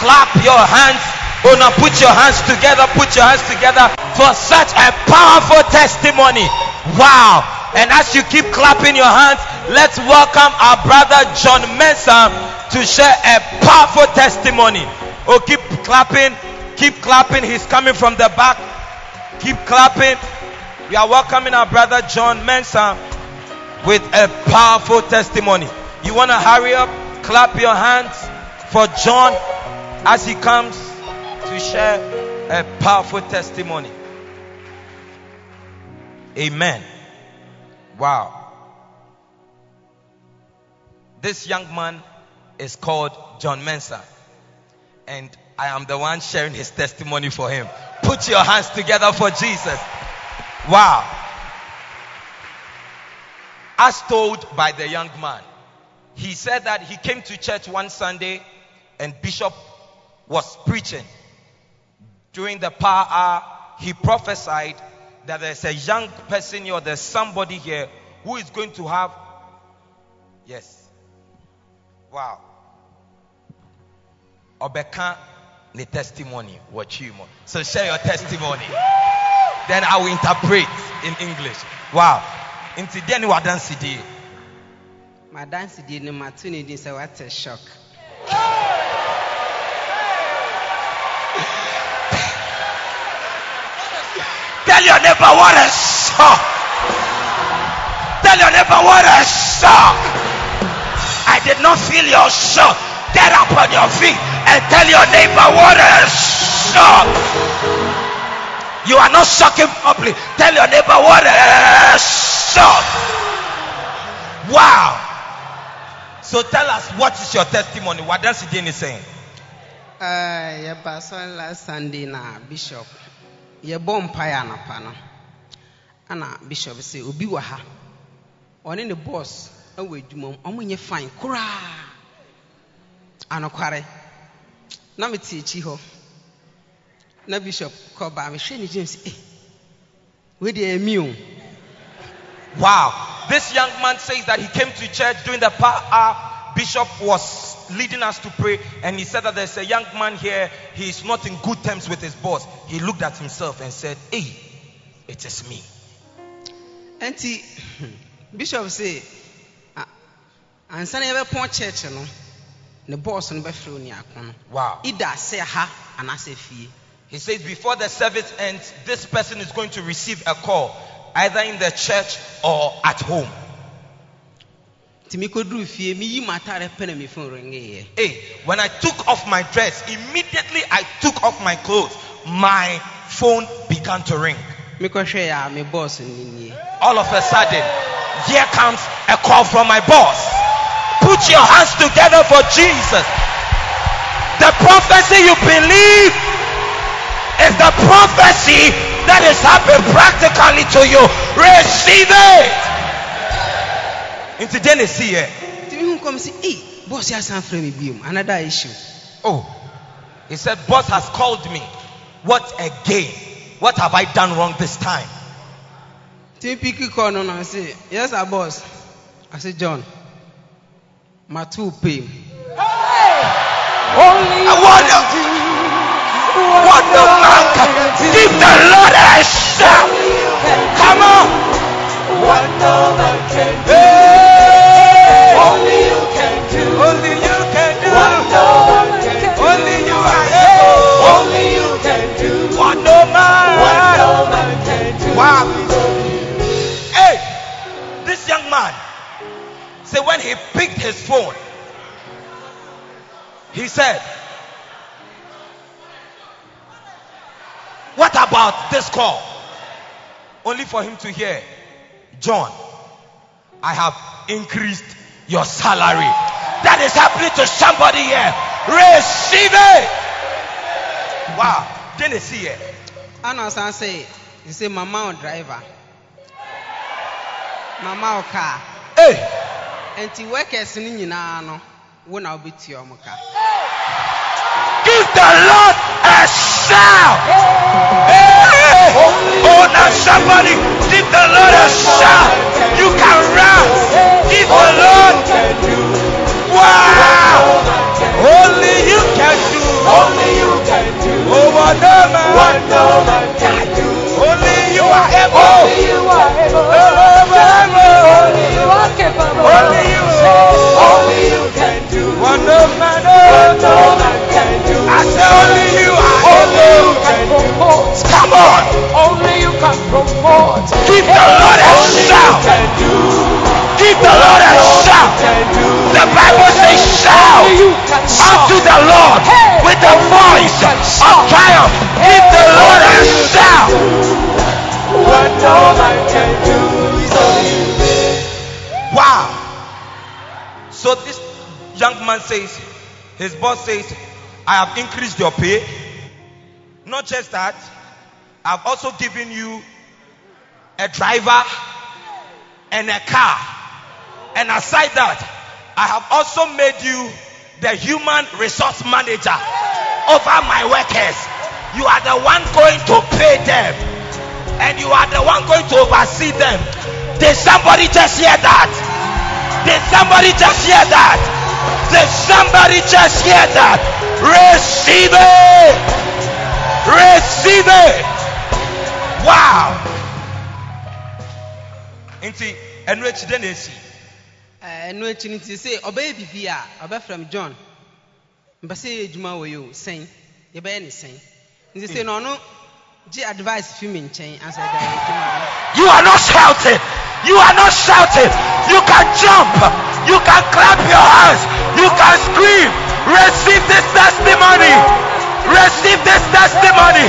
Clap your hands. Oh now put your hands together. Put your hands together for such a powerful testimony. Wow. And as you keep clapping your hands, let's welcome our brother John Mensah to share a powerful testimony. Oh, keep clapping. Keep clapping. He's coming from the back. Keep clapping. We are welcoming our brother John Mensah with a powerful testimony. You want to hurry up? Clap your hands for John as he comes to share a powerful testimony. Amen. Wow. This young man is called John Mensah, and I am the one sharing his testimony for him. Put your hands together for Jesus. Wow. As told by the young man, he said that he came to church one Sunday and Bishop was preaching. During the power hour, he prophesied that there's a young person here, there's somebody here who is going to have. Yes. Wow. Obeka the testimony. Watch you. So share your testimony. then I will interpret in English. Wow. Then what dance CD. My dance did no matter ne din sɛ wate shock Tell your neighbor what a shock. Tell your neighbor what a shock. I did not feel your shock. Get up on your feet and tell your neighbor what a shock. You are not shocking properly. Tell your neighbor what a shock. Wow. So tell us what is your testimony? What does it saying? Uh, yɛba sɔre last sunday na bishop yɛbɔ mpaeɛ anapa no ana bishop sɛ obi wɔ ha ɔne ne boss awɔ adwuma mu ɔmo nyɛ fine koraa anokware na mete akyi hɔ na bishop kɔbaa mehwɛ ne gyina sɛ eh wei deɛ ɛmi o Wow. This young man says that he came to church during the power hour. Bishop was leading us to pray, and he said that there's a young man here. He is not in good terms with his boss. He looked at himself and said, Hey, it is me. nti bishop sɛ a- ansa na yɛbɛpɔn church no ne boss no bɛfrɛ Wow. ida sɛ ha anaasɛ fie He says, Before the service ends, this person is going to receive a call, either in the church or at home. nti mekɔduru fie meyi m'atare pɛ na me phone Hey, when I took off my dress, immediately I took off my clothes, my phone began to ring. mekɔhwɛ a me boss no all of a sudden, here comes a call from my boss. Put your hands together for Jesus. The prophecy you believe is the prophecy that is happening practically to you. Receive it. Into Genesis here. nti mehu kɔm sɛ ei boss frɛ me another issue Oh, he said, Boss has called me. What again? What have I done wrong this time? kɔ no no sɛ yes sir boss ase john mato pay mu I wonder what the man can give the Lord a shout. Come on. One man can Hey. Only you can do. Only you can do. Only you are able. Only you can do. What no man. can do. Wow. Hey, this young man. Say when he picked his phone, he said, What about this call? Only for him to hear, John, I have increased your salary. That is happening to somebody here. Receive it. Wow. Genesis here. ana ɔsan sɛ te sɛ mama wo driver mama wo car Hey, nti workers no nyinaa no wo na wobɛtua ɔmo ka give the Lord a shout. Hey. Oh, now somebody give the Lord a shout. You can run. Give the Lord. Wow. Only you can do. Only you can do. Oh, what no man. What no man can do. Only you are able. Only you are able. Only you are capable. Only you. Only you can do. What no man. No man can do. I say only you only you can promote. Come on. Only you can promote. Give the Lord a shout. Give the Lord a shout. The Bible says shout unto the Lord with the voice of triumph. Give the Lord a shout. What no man can do So this young man says, his boss says, I have increased your pay. Not just that, I've also given you a driver and a car. And aside that, I have also made you the human resource manager over my workers. You are the one going to pay them, and you are the one going to oversee them. Did somebody just hear that? Did somebody just hear that? Did somebody just hear that? Receive it. Receive it. Wow. Nti ɛnu ekyi dɛ na esi. Eh, ɛno akyi no nti sɛ ɔbɛyɛ bibi a ɔbɛfrɛ m john sɛ yɛ adwuma wɔ yi o sɛn yɛbɛyɛ ne sɛn nti sɛ na ɔno gye advice fi me nkyɛn ansa yɛ adwuma no You are not shouting. You are not shouting. You can jump. You can clap your hands. You can scream. Receive this testimony. Receive this testimony.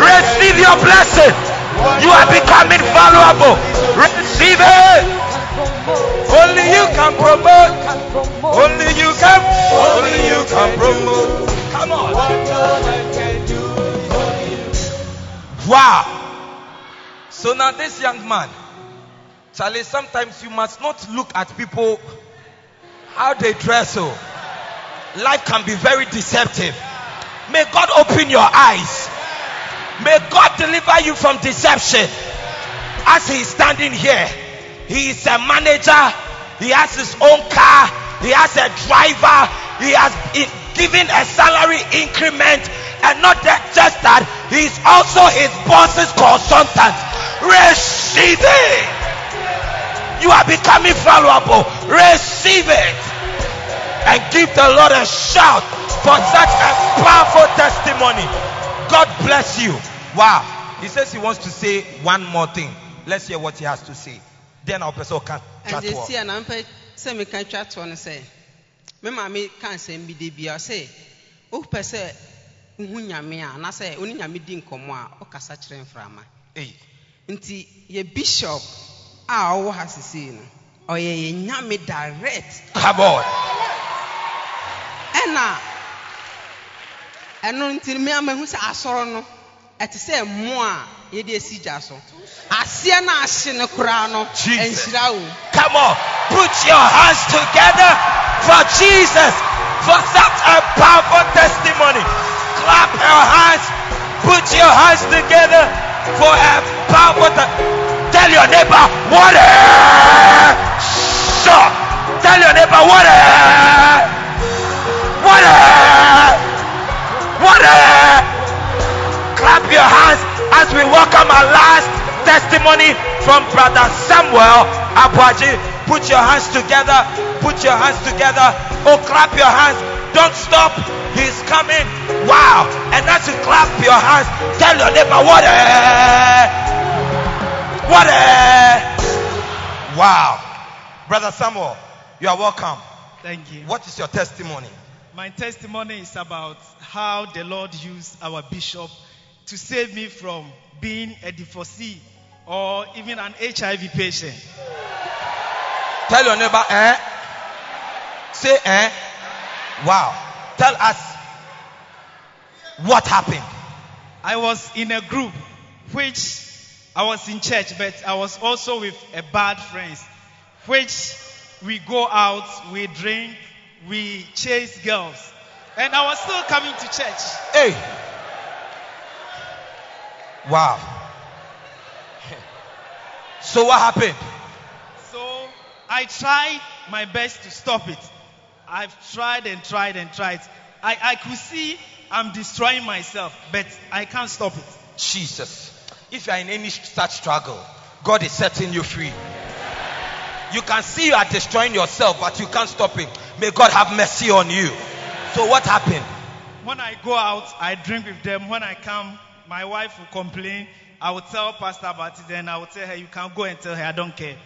Receive your blessing. You are becoming valuable. Receive it. Only you can promote. Only you can. Only you can promote. Come on. Wow. So now this young man, Charlie, sometimes you must not look at people how they dress. Oh, life can be very deceptive. May God open your eyes. May God deliver you from deception. As he is standing here, he is a manager. He has his own car. He has a driver. He has given a salary increment. And not just that, he is also his boss's consultant. Receive it. You are becoming valuable. Receive it. And give the Lord a shout for such a powerful testimony. God bless you. Wow. He says he wants to say one more thing. Let's hear what he has to say. Then our person oh, can chat to us. esi oh, a na mpɛ sɛ meka twa toɔ no sɛ me maame ka nsɛm bi de bia sɛ wopɛ sɛ wohu nyame a anaasɛ wo ne nyame di nkɔmmɔ a wokasa kyerɛ mframa nti yɛ bishop a ɔwɔ ha sesei no ɔyɛ yɛ nyame direct on. ɛna ɛno nti me amahu sɛ asɔre no ɛte sɛ mmo a yɛde asi gya so aseɛ no ahye no koraa no Jesus. ɛnhyira wo Come on. Put your hands together for Jesus for such a powerful testimony. Clap your hands. Put your hands together for a powerful te- Tell your neighbor what sure. Tell your neighbor what what what clap your hands as we welcome our last testimony from brother Samuel Abuaji. Put your hands together. Put your hands together. Oh, clap your hands. Don't stop. He's coming. Wow. And as you clap your hands, tell your neighbor, what what a, wow. Brother Samuel, you are welcome. Thank you. What is your testimony? My testimony is about how the Lord used our bishop to save me from being a divorcee or even an HIV patient. Tell your neighbor, eh? Say, eh? Wow. Tell us what happened. I was in a group which I was in church, but I was also with a bad friends, which we go out, we drink, we chase girls. And I was still coming to church. Hey. Wow. So what happened? So I tried my best to stop it. I've tried and tried and tried. I, I could see I'm destroying myself, but I can't stop it. Jesus. If you are in any such struggle, God is setting you free. You can see you are destroying yourself, but you can't stop it. May God have mercy on you. So what happened? When I go out, I drink with them. When I come, my wife will complain. I will tell Pastor about it, then I will tell her, You can go and tell her, I don't care.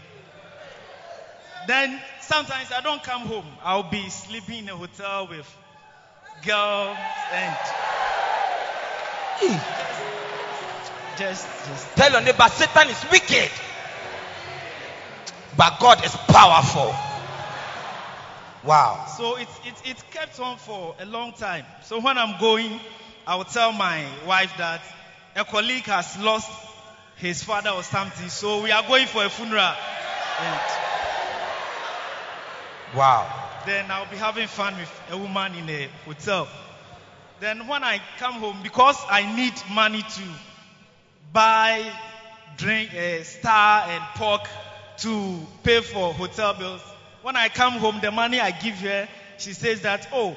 Then sometimes I don't come home. I'll be sleeping in a hotel with girls and hmm. Just, just Tell your neighbor, Satan is wicked. But God is powerful. Wow. So it, it, it kept on for a long time. So when I'm going, I will tell my wife that a colleague has lost his father or something. So we are going for a funeral. And Wow. then I'll be having fun with a woman in a hotel. Then when I come home, because I need money to buy drink, uh, star and pork to pay for hotel bills. When I come home, the money I give her, she says that, oh,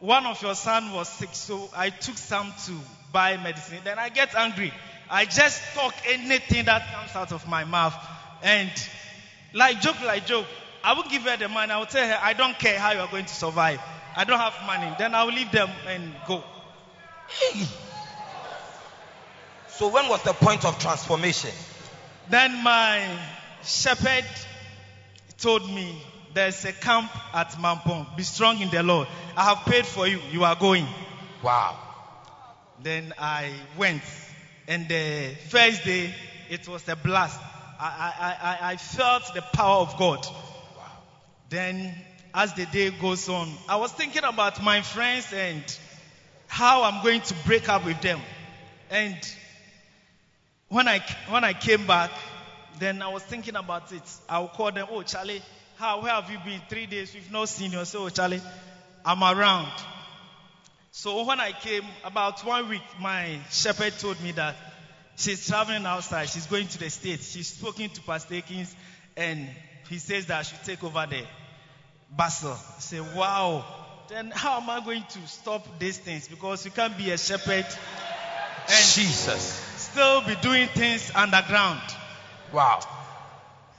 one of your son was sick, so I took some to buy medicine. Then I get angry. I just talk anything that comes out of my mouth. And like joke, like joke, I will give her the money. I will tell her, I don't care how you are going to survive. I don't have money. Then I will leave them and go. So when was the point of transformation? Then my shepherd told me, there's a camp at Mampong. Be strong in the Lord. I have paid for you. You are going. Wow. Then I went. And the first day, it was a blast. I, I, I, I felt the power of God. Wow. Then, as the day goes on, I was thinking about my friends and how I'm going to break up with them. And when I, when I came back, then I was thinking about it. I'll call them, oh, Charlie, how, where have you been? Three days, we've not seen you. I So, oh, Charlie, I'm around. So when I came, about one week, my shepherd told me that she's traveling outside. She's going to the States. She's spoken to Pastor Akins, and he says that should take over the Basel. I say, wow. Then how am I going to stop these things? Because you can't be a shepherd and Jesus. still be doing things underground. Wow.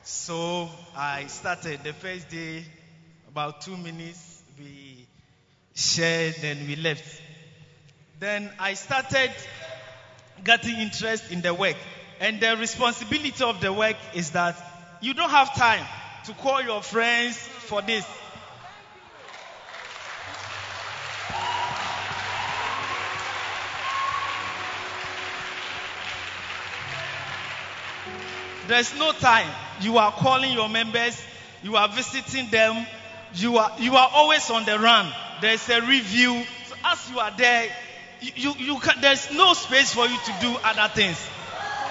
So I started the first day, about two minutes, we shared and we left. Then I started getting interest in the work. And the responsibility of the work is that you don't have time to call your friends for this. There's no time. You are calling your members, you are visiting them, you are, you are always on the run. There's a review. So as you are there, you, you, you can, there's no space for you to do other things.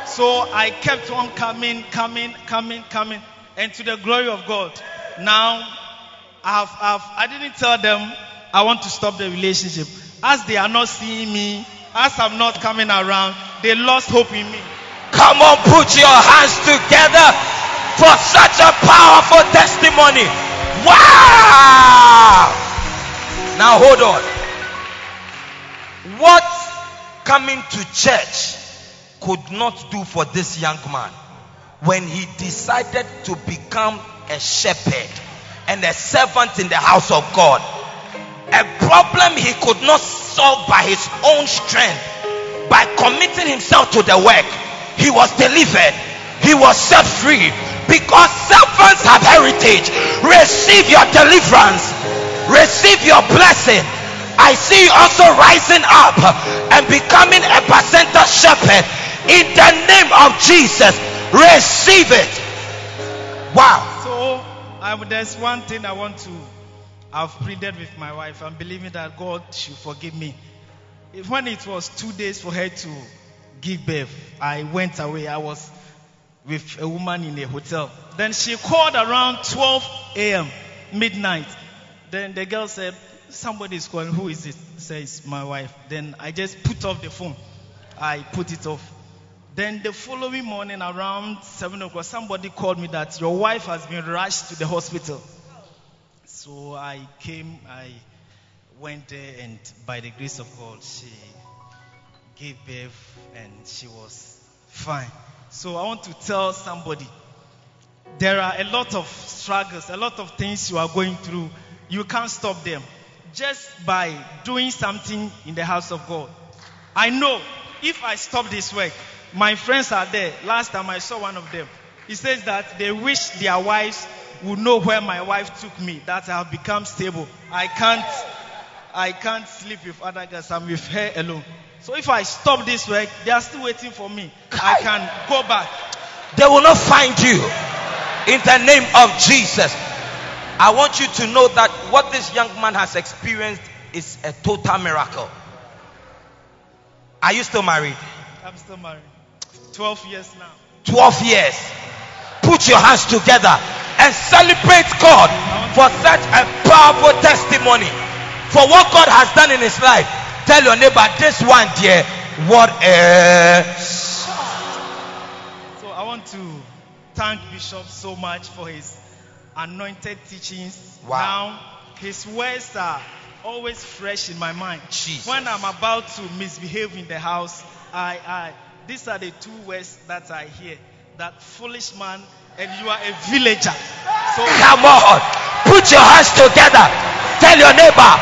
So I kept on coming, coming, coming, coming, and to the glory of God. Now, I've, I've, I didn't tell them I want to stop the relationship. As they are not seeing me, as I'm not coming around, they lost hope in me. Come on, put your hands together for such a powerful testimony. Wow! Now hold on. What coming to church could not do for this young man when he decided to become a shepherd and a servant in the house of God. A problem he could not solve by his own strength. By committing himself to the work, he was delivered. He was set free. Because servants have heritage. Receive your deliverance. Receive your blessing. I see you also rising up and becoming a bacenta shepherd in the name of Jesus. Receive it. Wow. So um, there's one thing I want to. I've pleaded with my wife. I'm believing that God should forgive me. If when it was two days for her to give birth, I went away. I was with a woman in a hotel. Then she called around 12 a.m. midnight. Then the girl said, "Somebody is calling. Who is it?" Says my wife. Then I just put off the phone. I put it off. Then the following morning, around seven o'clock, somebody called me that your wife has been rushed to the hospital. So I came. I went there, and by the grace of God, she gave birth, and she was fine. So I want to tell somebody there are a lot of struggles, a lot of things you are going through. You can't stop them just by doing something in the house of God. I know if I stop this work, my friends are there. Last time I saw one of them. He says that they wish their wives would know where my wife took me, that I have become stable. I can't I can't sleep with other girls. I'm with her alone. So if I stop this work, they are still waiting for me. I can go back. They will not find you in the name of Jesus. I want you to know that what this young man has experienced is a total miracle. Are you still married? I'm still married. 12 years now. 12 years. Put your hands together and celebrate God for such a powerful testimony. For what God has done in his life. Tell your neighbor, this one, dear, what else? So I want to thank Bishop so much for his anointed teachings. Wow. Now, his words are always fresh in my mind. Jesus. When I'm about to misbehave in the house, I, I, these are the two words that I hear. That foolish man, and you are a villager. So Come on. Put your hands together. Tell your neighbor,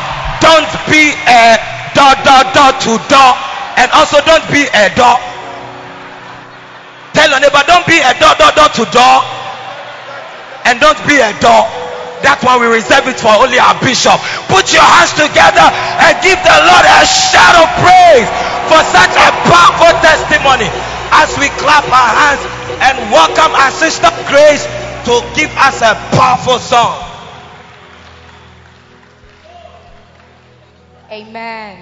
don't be a door, door, door to door. And also don't be a door. Tell your neighbor, don't be a door, door, door to door. And don't be a door. That one we reserve it for only our bishop. Put your hands together and give the Lord a shout of praise for such a powerful testimony as we clap our hands and welcome our sister Grace to give us a powerful song. Amen.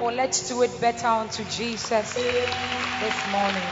Oh, let's do it better unto Jesus this morning.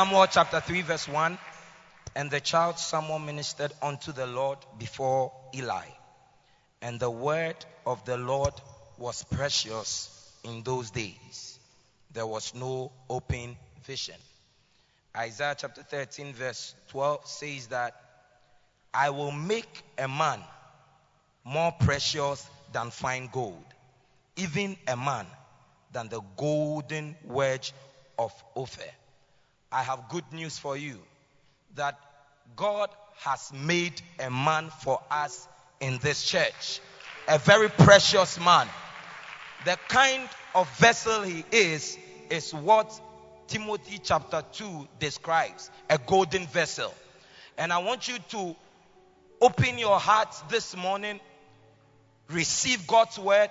Samuel chapter 3, verse 1. And the child Samuel ministered unto the Lord before Eli. And the word of the Lord was precious in those days. There was no open vision. Isaiah chapter 13, verse 12 says that I will make a man more precious than fine gold, even a man than the golden wedge. I have good news for you that God has made a man for us in this church, a very precious man. The kind of vessel he is, is what Timothy chapter 2 describes a golden vessel. And I want you to open your hearts this morning, receive God's word,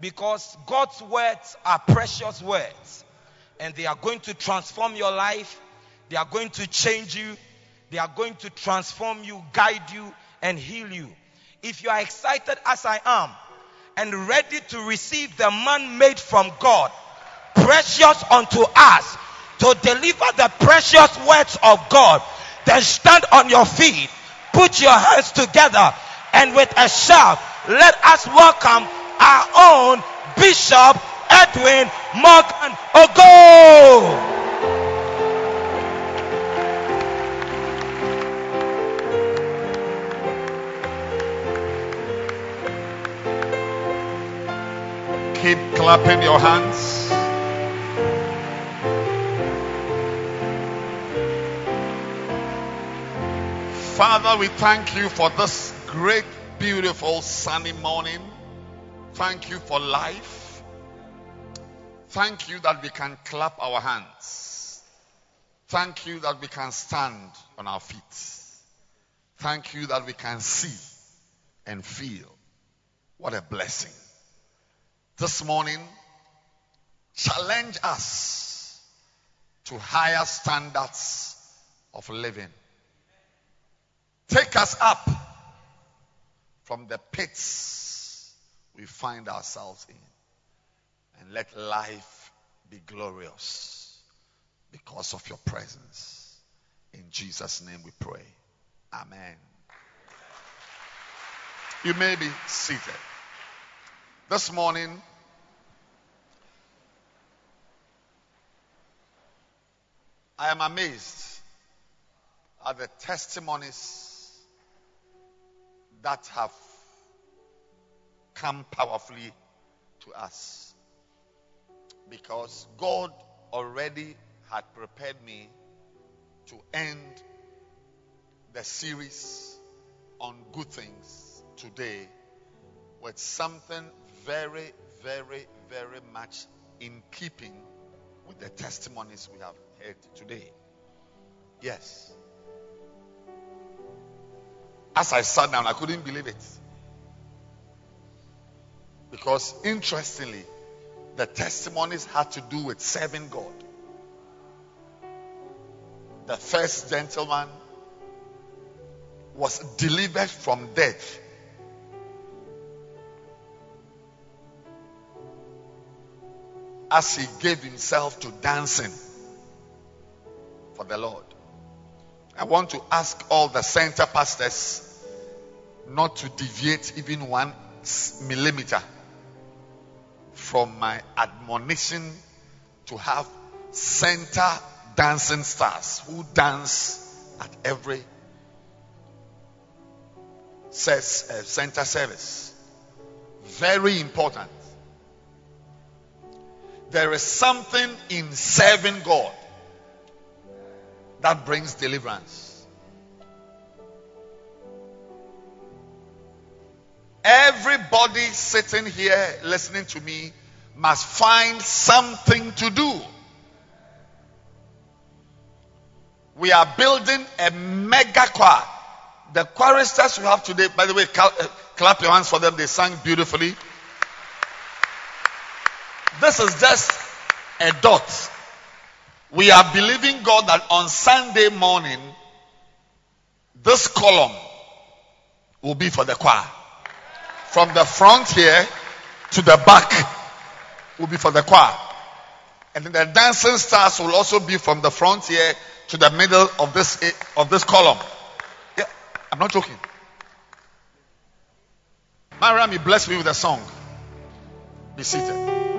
because God's words are precious words. And they are going to transform your life, they are going to change you, they are going to transform you, guide you, and heal you. If you are excited as I am and ready to receive the man made from God, precious unto us, to deliver the precious words of God, then stand on your feet, put your hands together, and with a shout, let us welcome our own Bishop Edwin Morgan Ogo. Keep clapping your hands. Father, we thank you for this great, beautiful, sunny morning. Thank you for life. Thank you that we can clap our hands. Thank you that we can stand on our feet. Thank you that we can see and feel. What a blessing. This morning, challenge us to higher standards of living. Take us up from the pits we find ourselves in. And let life be glorious because of your presence. In Jesus' name we pray. Amen. You may be seated. This morning, I am amazed at the testimonies that have come powerfully to us. Because God already had prepared me to end the series on good things today with something very, very, very much in keeping with the testimonies we have heard today. Yes. As I sat down, I couldn't believe it. Because interestingly, the testimonies had to do with serving God. The first gentleman was delivered from death. As he gave himself to dancing for the Lord. I want to ask all the center pastors not to deviate even one millimeter from my admonition to have center dancing stars who dance at every uh, center service. Very important. There is something in serving God that brings deliverance. Everybody sitting here listening to me must find something to do. We are building a mega choir. The choristers we have today, by the way, uh, clap your hands for them. They sang beautifully. This is just a dot. We are believing God that on Sunday morning, this column will be for the choir. From the front here to the back will be for the choir. And then the dancing stars will also be from the front here to the middle of this of this column. Yeah, I'm not joking. Mariam, blessed me with a song. Be seated.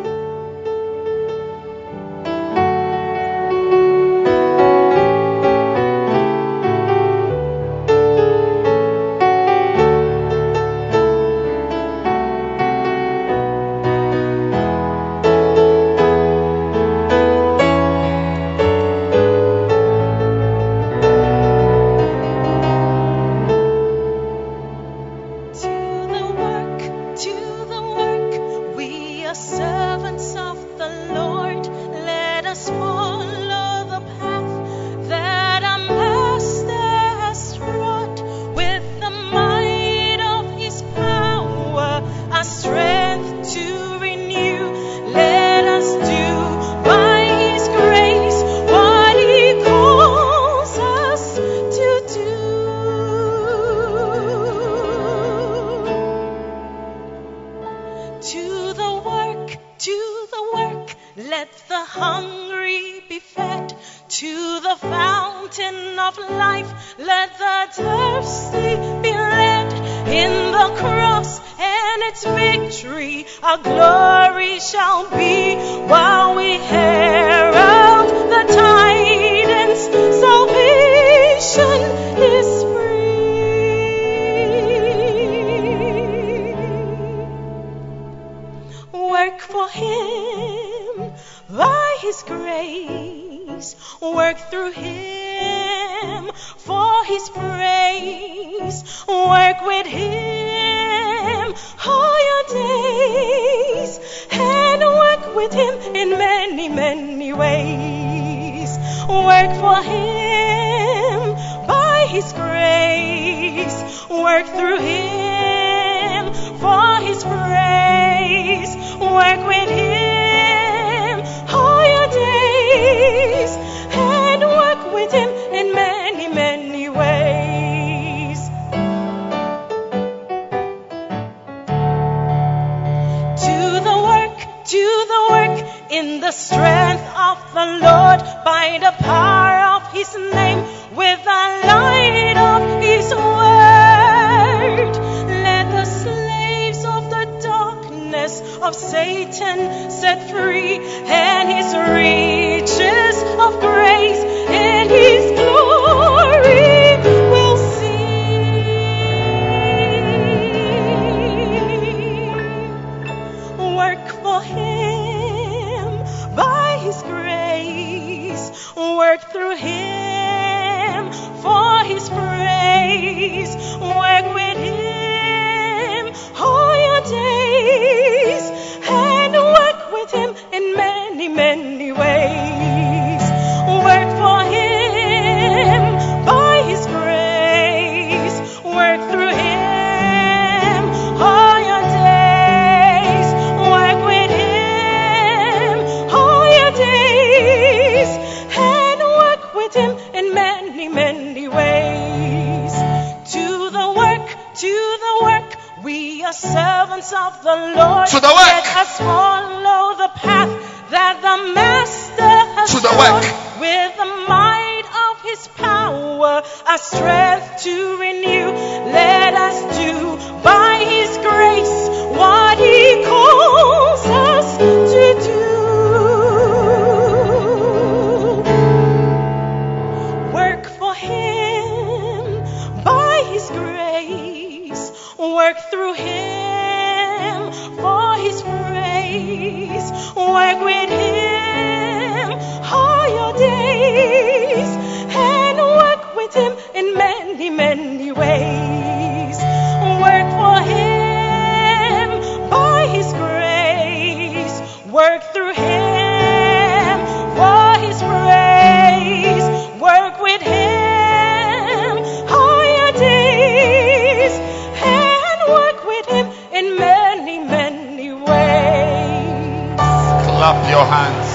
clap your hands.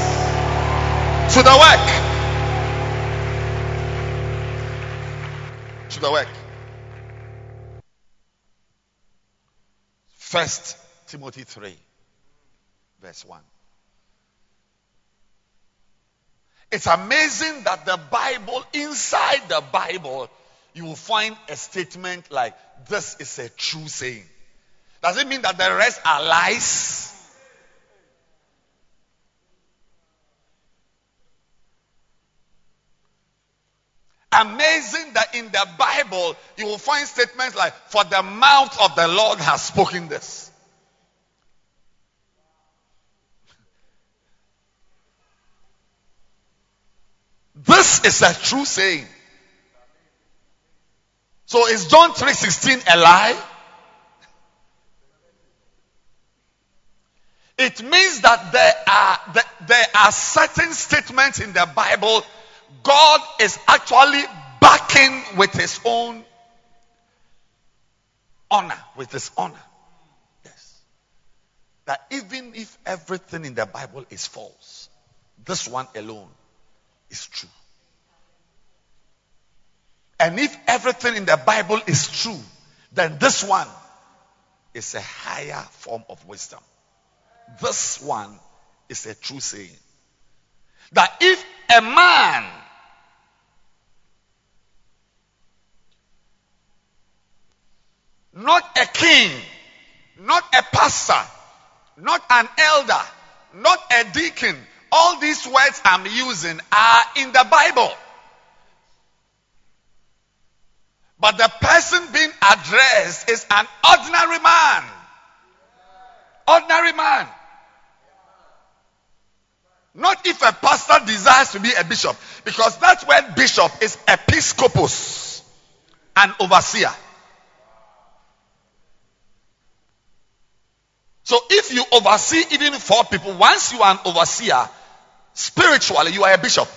To the work. To the work. First Timothy 3, verse 1. It's amazing that the Bible, inside the Bible, you will find a statement like, This is a true saying. Does it mean that the rest are lies? Amazing that in the Bible you will find statements like, For the mouth of the Lord has spoken this. This is a true saying. So is John 3:16 a lie? It means that there are there are certain statements in the Bible God is actually backing with his own honor, with his honor. Yes. That even if everything in the Bible is false, this one alone is true. And if everything in the Bible is true, then this one is a higher form of wisdom. This one is a true saying. That if a man not a king, not a pastor, not an elder, not a deacon, all these words I'm using are in the Bible. But the person being addressed is an ordinary man. Ordinary man. Not if a pastor desires to be a bishop, because that word bishop is episcopus, an overseer. So if you oversee even four people, once you are an overseer, spiritually you are a bishop.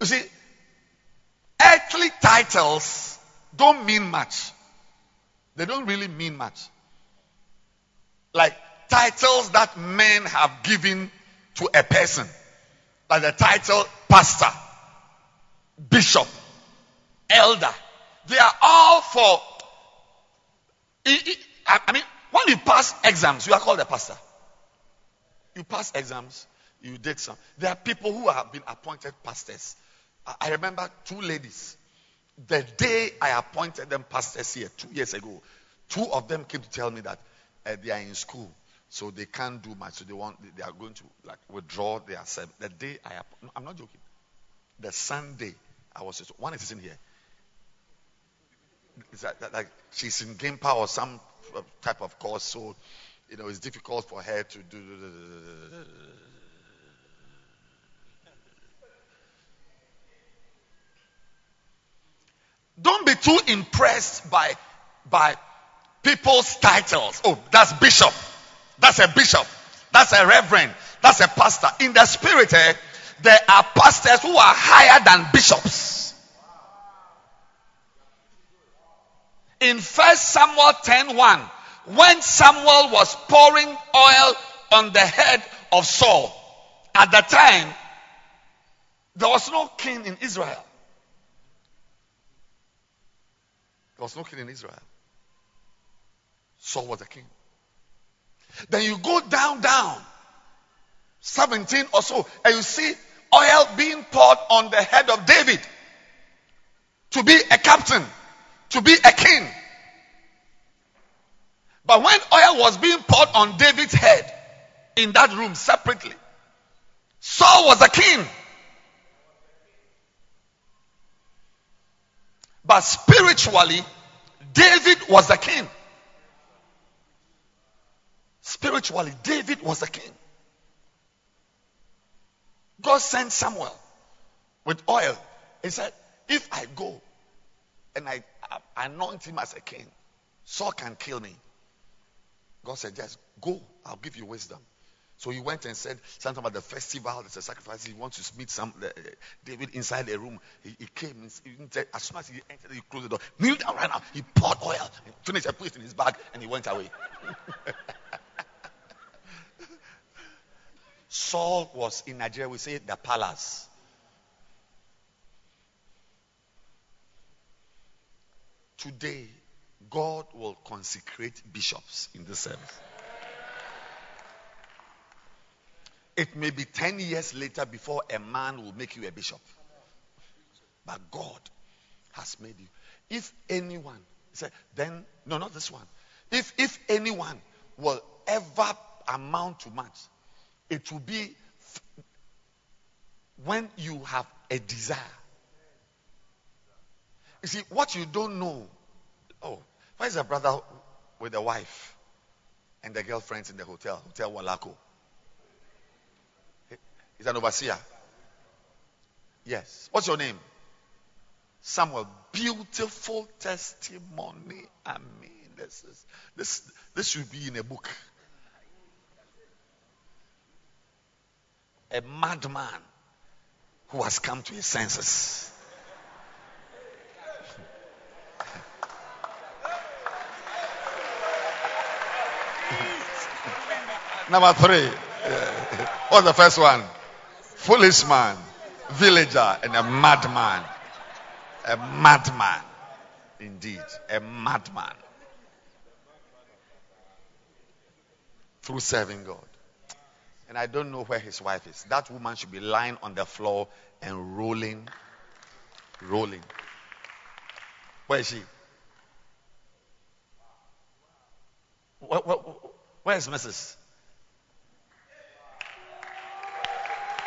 You see, earthly titles don't mean much. They don't really mean much. Like titles that men have given to a person, like the title pastor, bishop, elder. They are all for. I mean, when you pass exams, you are called a pastor. You pass exams, you did some. There are people who have been appointed pastors. I remember two ladies. The day I appointed them pastors here, two years ago, two of them came to tell me that uh, they are in school, so they can't do much. So they want, they are going to like withdraw their service. The day I, no, I'm not joking. The Sunday I was one is in here. That, like she's in GIMPA or some type of course, so you know it's difficult for her to do. Don't be too impressed by by people's titles. Oh, that's bishop. That's a bishop. That's a reverend. That's a pastor. In the spirit, eh, there are pastors who are higher than bishops. In First Samuel 10:1, when Samuel was pouring oil on the head of Saul, at the time there was no king in Israel. There was no king in Israel. Saul was the king. Then you go down, down, 17 or so, and you see oil being poured on the head of David to be a captain, to be a king. But when oil was being poured on David's head in that room separately, Saul was a king. But spiritually, David was the king. Spiritually, David was a king. God sent Samuel with oil. He said, If I go and I, I anoint him as a king, Saul can kill me. God said, Just go, I'll give you wisdom. So he went and said something about the festival, there's a sacrifice. He wants to meet some uh, David inside the room. He, he came, he, as soon as he entered, he closed the door. Kneel down right now. He poured oil, he finished, put it in his bag, and he went away. Saul was in Nigeria, we say the palace. Today, God will consecrate bishops in this service. It may be 10 years later before a man will make you a bishop. But God has made you. If anyone, say, then, no, not this one. If, if anyone will ever amount to much, it will be when you have a desire. You see, what you don't know. Oh, why is a brother with a wife and the girlfriends in the hotel, Hotel Walako? He's an overseer. Yes. What's your name? Samuel. Beautiful testimony. I mean, this is this this should be in a book. A madman who has come to his senses. Number three. Uh, what's the first one? Foolish man, villager, and a madman. A madman. Indeed, a madman. Through serving God. And I don't know where his wife is. That woman should be lying on the floor and rolling, rolling. Where is she? Where, where, where is Mrs.?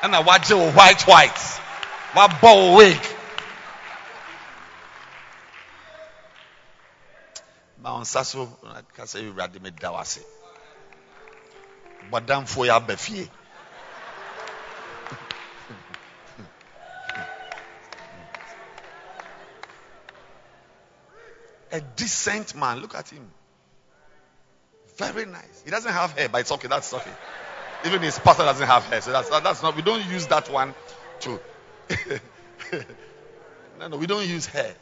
And I watch you white, white. What bow wig. ma wo nsa so ka sɛ awurade bɔdamfoɔ yɛ aba fie. A decent man look at him. Very nice. He doesn't have hair but it's okay that's okay. Even his pastor doesn't have hair so that's that's not we don't use that one to no no we don't use hair.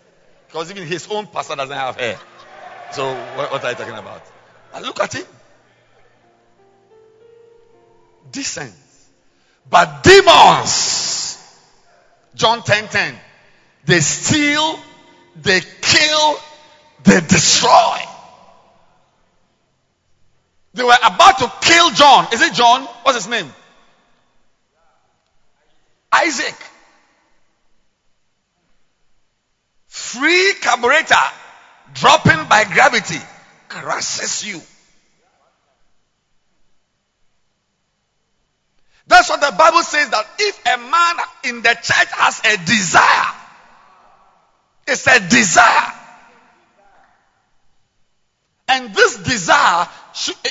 Because even his own pastor doesn't have hair. So what, what are you talking about? And look at him. Decent. But demons, John 10 10, they steal, they kill, they destroy. They were about to kill John. Is it John? What's his name? Isaac. Free carburetor dropping by gravity crushes you. That's what the Bible says that if a man in the church has a desire, it's a desire. And this desire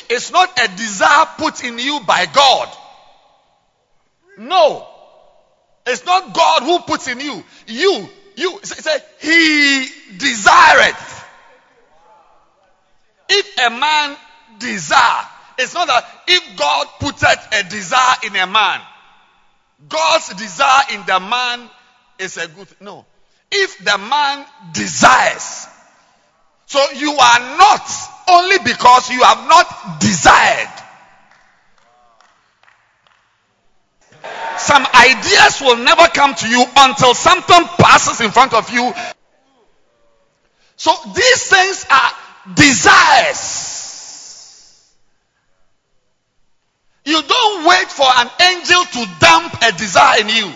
is not a desire put in you by God. No. It's not God who puts in you. You, you, say, He desireth. If a man desire, it's not that if God putteth a desire in a man, God's desire in the man is a good thing. No. If the man desires, so you are not only because you have not desired. Some ideas will never come to you until something passes in front of you. So these things are desires. You don't wait for an angel to dump a desire in you.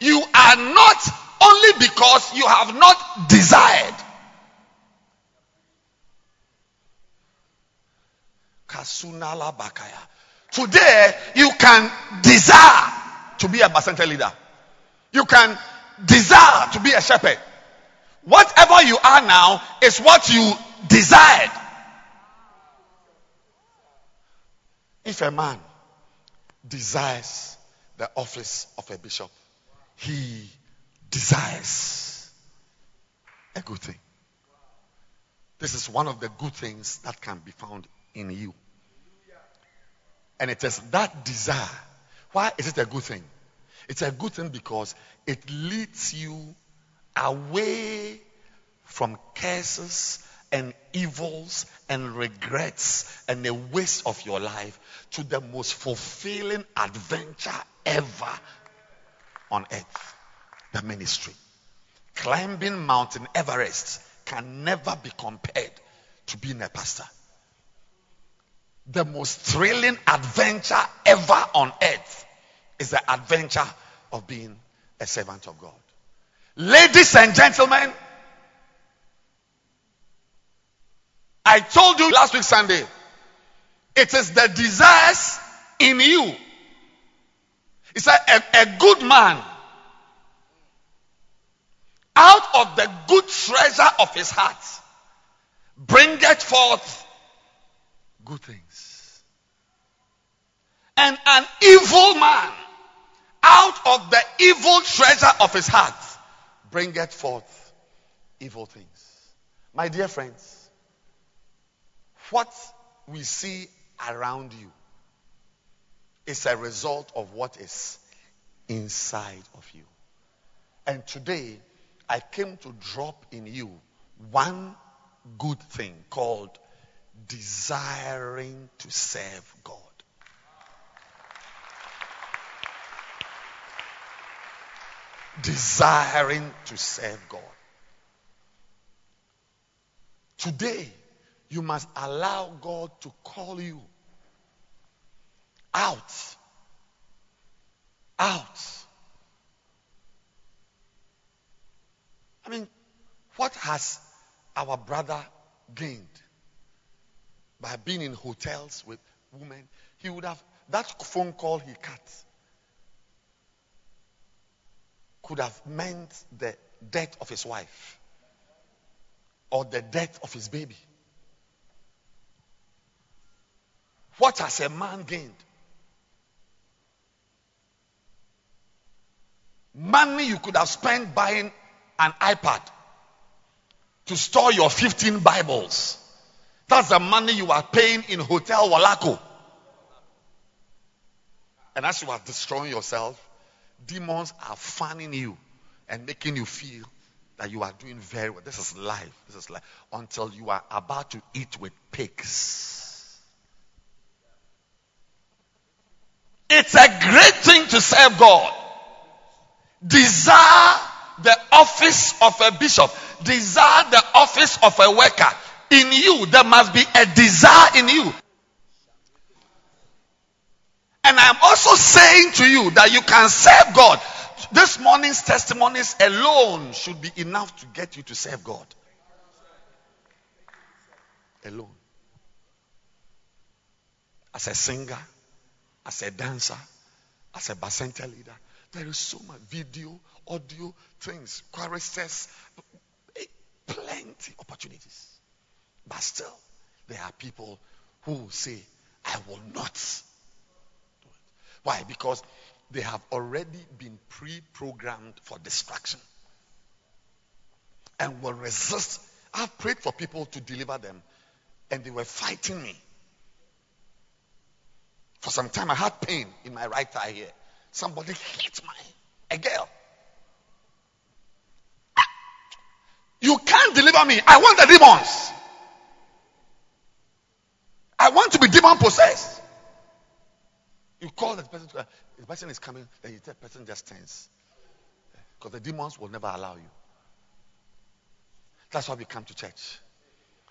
You are not only because you have not desired. Kasunala Bakaya. Today, you can desire to be a Bacenta leader. You can desire to be a shepherd. Whatever you are now is what you desired. If a man desires the office of a bishop, he desires a good thing. This is one of the good things that can be found in you. And it is that desire. Why is it a good thing? It's a good thing because it leads you away from curses and evils and regrets and a waste of your life to the most fulfilling adventure ever on earth the ministry. Climbing Mountain Everest can never be compared to being a pastor. The most thrilling adventure ever on earth is the adventure of being a servant of God. Ladies and gentlemen, I told you last week Sunday, it is the desires in you. It's a, a, a good man out of the good treasure of his heart bringeth forth good things. And an evil man out of the evil treasure of his heart bringeth forth evil things. My dear friends, what we see around you is a result of what is inside of you. And today, I came to drop in you one good thing called desiring to serve God. Desiring to serve God. Today, you must allow God to call you out. Out. I mean, what has our brother gained by being in hotels with women? He would have, that phone call he cut could have meant the death of his wife or the death of his baby. What has a man gained? Money you could have spent buying an iPad to store your 15 Bibles. That's the money you are paying in Hotel Walaco. And as you are destroying yourself, demons are fanning you and making you feel that you are doing very well. This is life. This is life. Until you are about to eat with pigs. It's a great thing to serve God. Desire the office of a bishop. Desire the office of a worker. In you, there must be a desire in you. And I'm also saying to you that you can serve God. This morning's testimonies alone should be enough to get you to serve God. Alone. As a singer, as a dancer, as a bacenta leader, there is so much video, audio, things, choruses, eh, plenty opportunities. But still, there are people who say, I will not. Why? Because they have already been pre programmed for destruction and will resist. I've prayed for people to deliver them, and they were fighting me. For some time, I had pain in my right eye here. Somebody hit my a girl. You can't deliver me. I want the demons. I want to be demon possessed. You call the person, to, uh, the person is coming, then you tell the person just stands. Because the demons will never allow you. That's why we come to church.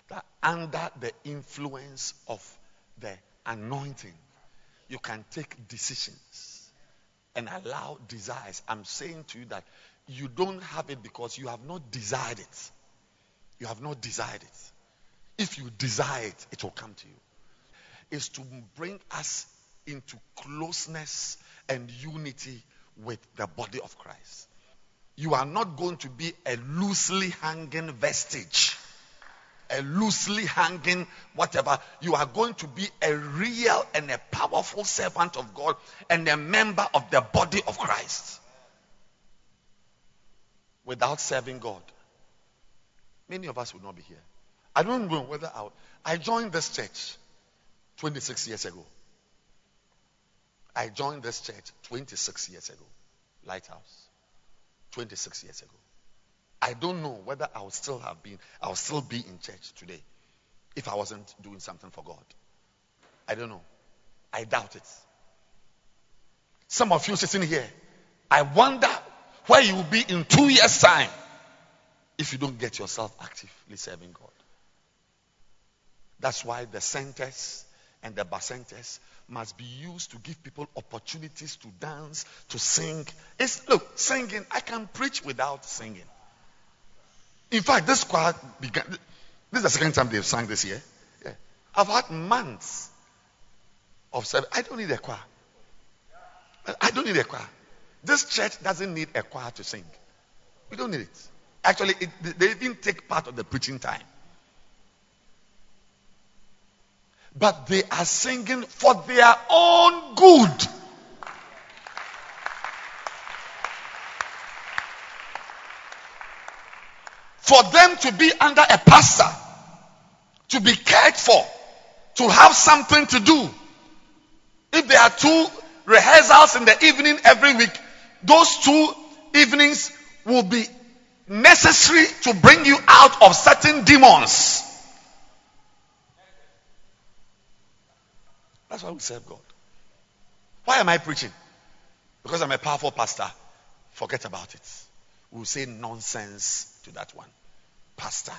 That under the influence of the anointing, you can take decisions and allow desires. I'm saying to you that you don't have it because you have not desired it. You have not desired it. If you desire it, it will come to you. Is to bring us into closeness and unity with the body of Christ. You are not going to be a loosely hanging vestige, a loosely hanging whatever. You are going to be a real and a powerful servant of God and a member of the body of Christ. Without serving God, many of us would not be here. I don't know whether I, I joined this church 26 years ago. I joined this church 26 years ago. Lighthouse. 26 years ago. I don't know whether I would still have been, I would still be in church today if I wasn't doing something for God. I don't know. I doubt it. Some of you sitting here, I wonder where you will be in two years' time if you don't get yourself actively serving God. That's why the centers and the bacentas must be used to give people opportunities to dance, to sing. It's look, singing, I can preach without singing. In fact, this choir began this is the second time they've sung this year. Yeah. I've had months of service. I don't need a choir. I don't need a choir. This church doesn't need a choir to sing. We don't need it. Actually, it, they even take part of the preaching time. But they are singing for their own good. For them to be under a pastor, to be cared for, to have something to do. If there are two rehearsals in the evening every week, those two evenings will be necessary to bring you out of certain demons. That's why we serve God. Why am I preaching? Because I'm a powerful pastor. Forget about it. We'll say nonsense to that one. Pastor,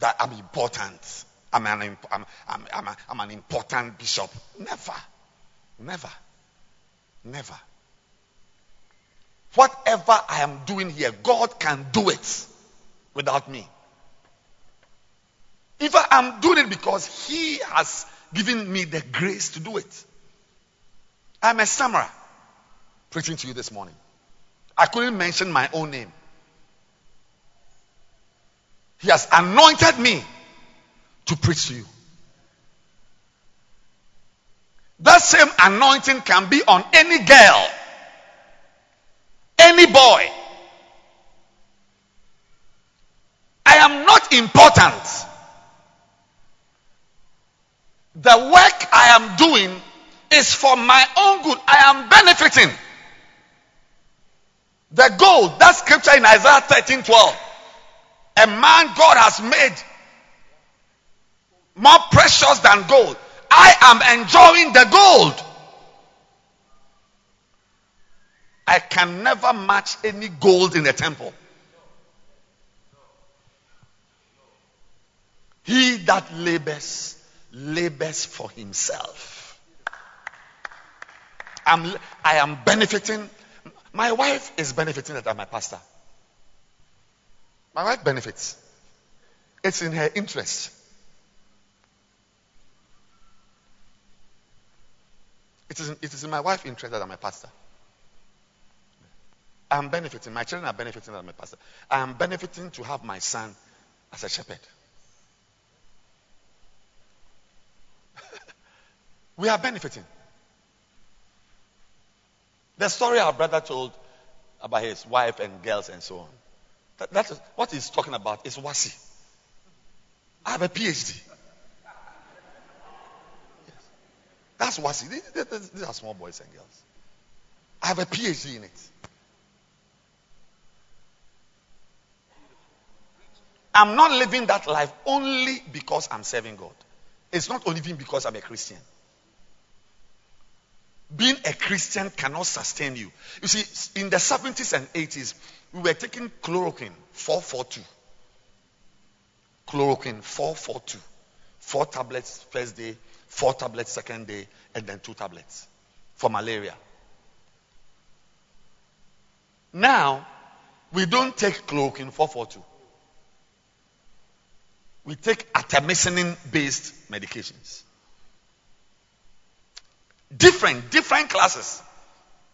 that I'm important. I'm an, I'm, I'm, I'm, a, I'm an important bishop. Never. Never. Never. Whatever I am doing here, God can do it without me. If I am doing it because He has given me the grace to do it. I'm a stammerer preaching to you this morning. I couldn't mention my own name. He has anointed me to preach to you. That same anointing can be on any girl, any boy. I am not important. The work I am doing is for my own good. I am benefiting. The goal, that scripture in Isaiah 13 12. A man God has made more precious than gold. I am enjoying the gold. I can never match any gold in the temple. He that labors, labors for himself. I'm, I am benefiting. My wife is benefiting that I'm my pastor. My wife benefits. It's in her interest. It is, in, it is in my wife's interest that I'm a pastor. I'm benefiting. My children are benefiting that I'm a pastor. I am benefiting to have my son as a shepherd. we are benefiting. The story our brother told about his wife and girls and so on. That, that is, what he's talking about is wasi. I have a PhD. Yes. That's wasi. These, these are small boys and girls. I have a PhD in it. I'm not living that life only because I'm serving God. It's not only because I'm a Christian. Being a Christian cannot sustain you. You see, in the 70s and 80s, we were taking chloroquine 442. Chloroquine 442. Four tablets first day, four tablets second day, and then two tablets for malaria. Now, we don't take chloroquine 442. We take artemisinin based medications. Different, different classes.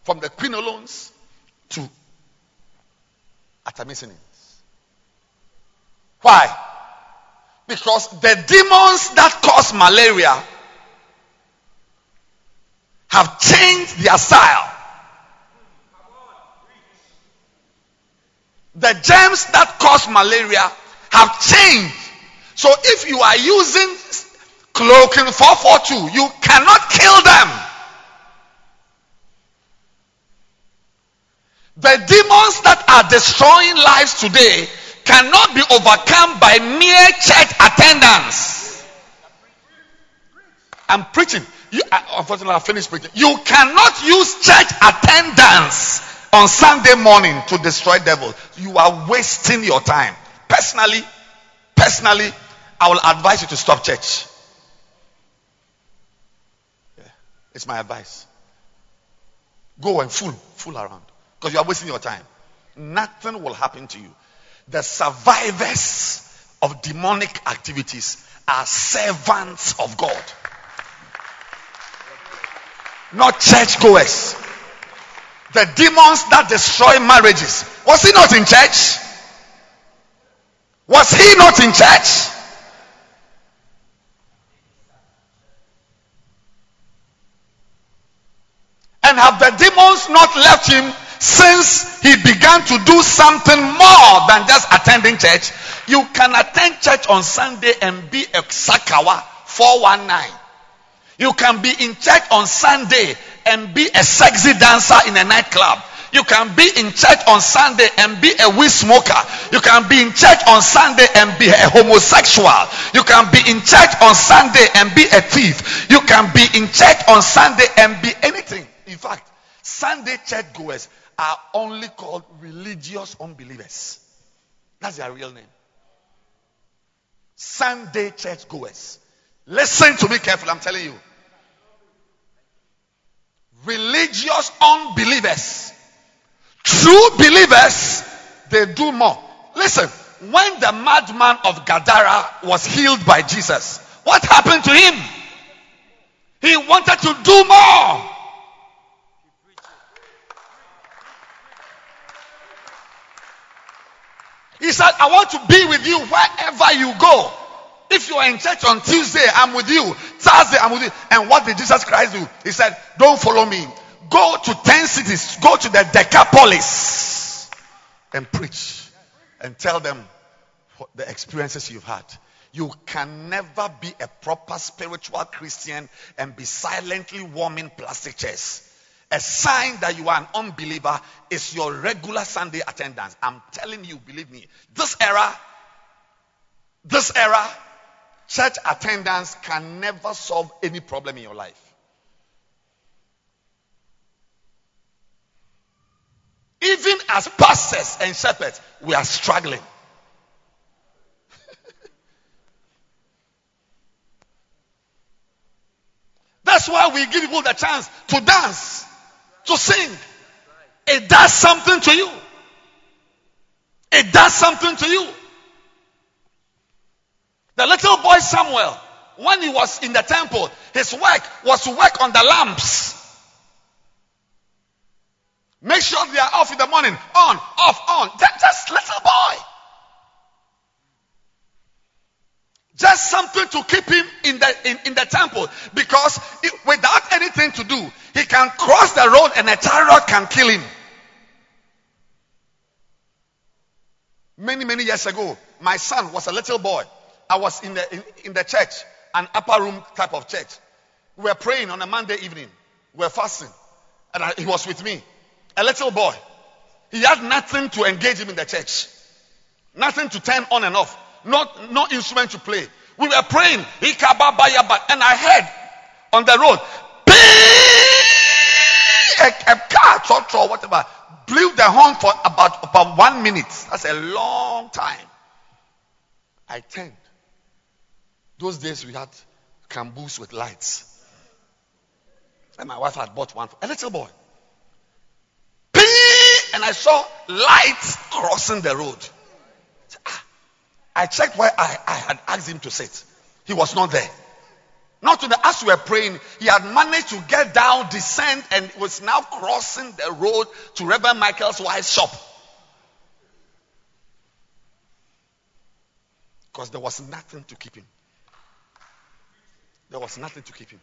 From the quinolones to artemisinin. Why? Because the demons that cause malaria have changed their style. The germs that cause malaria have changed. So if you are using chloroquine 442, you cannot kill them. The demons that are destroying lives today cannot be overcome by mere church attendance. I'm preaching. You, uh, unfortunately, I finished preaching. You cannot use church attendance on Sunday morning to destroy devils. You are wasting your time. Personally, personally, I will advise you to stop church. Yeah. It's my advice. Go and fool, fool around. Because you are wasting your time. Nothing will happen to you. The survivors of demonic activities are servants of God. Not churchgoers. The demons that destroy marriages. Was he not in church? Was he not in church? And have the demons not left him since he began to do something more than just attending church? You can attend church on Sunday and be a Sakawa 419. You can be in church on Sunday and be a sexy dancer in a nightclub. You can be in church on Sunday and be a weed smoker. You can be in church on Sunday and be a homosexual. You can be in church on Sunday and be a thief. You can be in church on Sunday and be anything. In fact, Sunday church goers are only called religious unbelievers. That's their real name. Sunday church goers. Listen to me carefully, I'm telling you. Religious unbelievers. True believers, they do more. Listen, when the madman of Gadara was healed by Jesus, what happened to him? He wanted to do more. He said, I want to be with you wherever you go. If you are in church on Tuesday, I'm with you. Thursday, I'm with you. And what did Jesus Christ do? He said, Don't follow me. Go to 10 cities, go to the Decapolis and preach and tell them the experiences you've had. You can never be a proper spiritual Christian and be silently warming plastic chairs. A sign that you are an unbeliever is your regular Sunday attendance. I'm telling you, believe me, this era, this era, church attendance can never solve any problem in your life. Even as pastors and shepherds, we are struggling. That's why we give people the chance to dance to sing. It does something to you. It does something to you. The little boy Samuel, when he was in the temple, his work was to work on the lamps. Make sure they are off in the morning. On, off, on. Just little boy. Just something to keep him in the in, in the temple. Because it, without anything to do, he can cross the road and a chariot can kill him. Many, many years ago, my son was a little boy. I was in the in, in the church, an upper room type of church. We were praying on a Monday evening. We were fasting. And I, he was with me. A little boy. He had nothing to engage him in the church. Nothing to turn on and off. Not, no instrument to play. We were praying. And I heard on the road, a, a car, truck, or whatever, blew the horn for about, about one minute. That's a long time. I turned. Those days we had camboose with lights. And my wife had bought one for a little boy. And I saw lights crossing the road. Ah, I checked where I, I had asked him to sit. He was not there. Not to the as we were praying, he had managed to get down, descend, and was now crossing the road to Reverend Michael's wife's shop. Because there was nothing to keep him. There was nothing to keep him.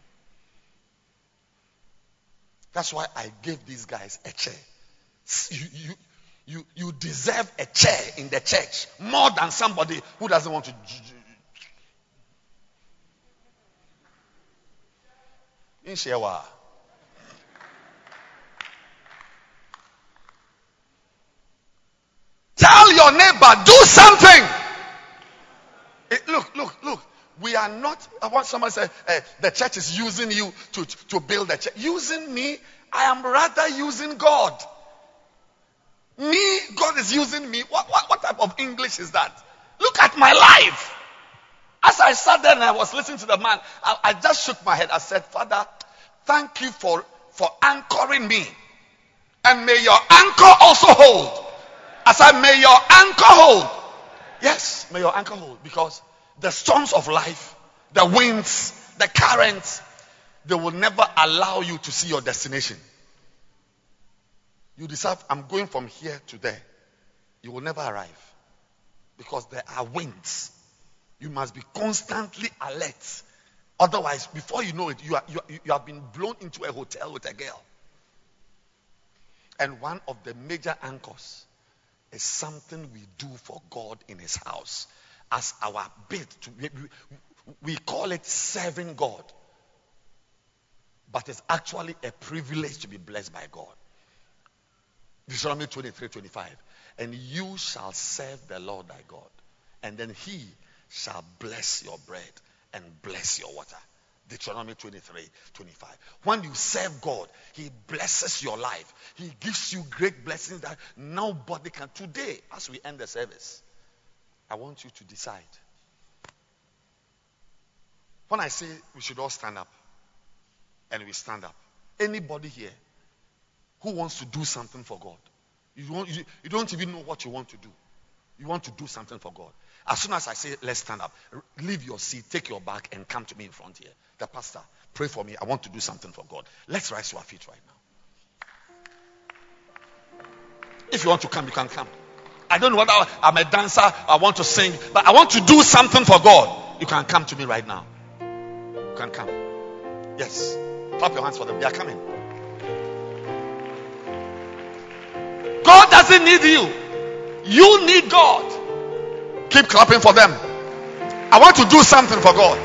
That's why I gave these guys a chair. You, you, you, you deserve a chair in the church more than somebody who doesn't want to. In Shewa. Tell your neighbor, do something. It, look, look, look. We are not. I want somebody to say uh, the church is using you to, to build a church. Using me, I am rather using God. Me, God is using me. What, what, what type of English is that? Look at my life. As I sat there and I was listening to the man, I, I just shook my head. I said, Father, Thank you for, for anchoring me. And may your anchor also hold. I said, may your anchor hold. Yes, may your anchor hold. Because the storms of life, the winds, the currents, they will never allow you to see your destination. You decide, I'm going from here to there. You will never arrive. Because there are winds. You must be constantly alert. Otherwise, before you know it, you, are, you, you have been blown into a hotel with a girl. And one of the major anchors is something we do for God in His house as our bid. To, we, we call it serving God. But it's actually a privilege to be blessed by God. Deuteronomy 23 25. And you shall serve the Lord thy God, and then he shall bless your bread and bless your water. Deuteronomy 23 25. When you serve God, He blesses your life. He gives you great blessings that nobody can. Today, as we end the service, I want you to decide. When I say we should all stand up, and we stand up, anybody here who wants to do something for God, you don't, you, you don't even know what you want to do. You want to do something for God. As soon as I say, let's stand up, leave your seat, take your bag, and come to me in front here. The pastor, pray for me. I want to do something for God. Let's rise to our feet right now. If you want to come, you can come. I don't know whether I'm a dancer, I want to sing, but I want to do something for God. You can come to me right now. You can come. Yes. Clap your hands for them. They are coming. Doesn't need you. You need God. Keep clapping for them. I want to do something for God.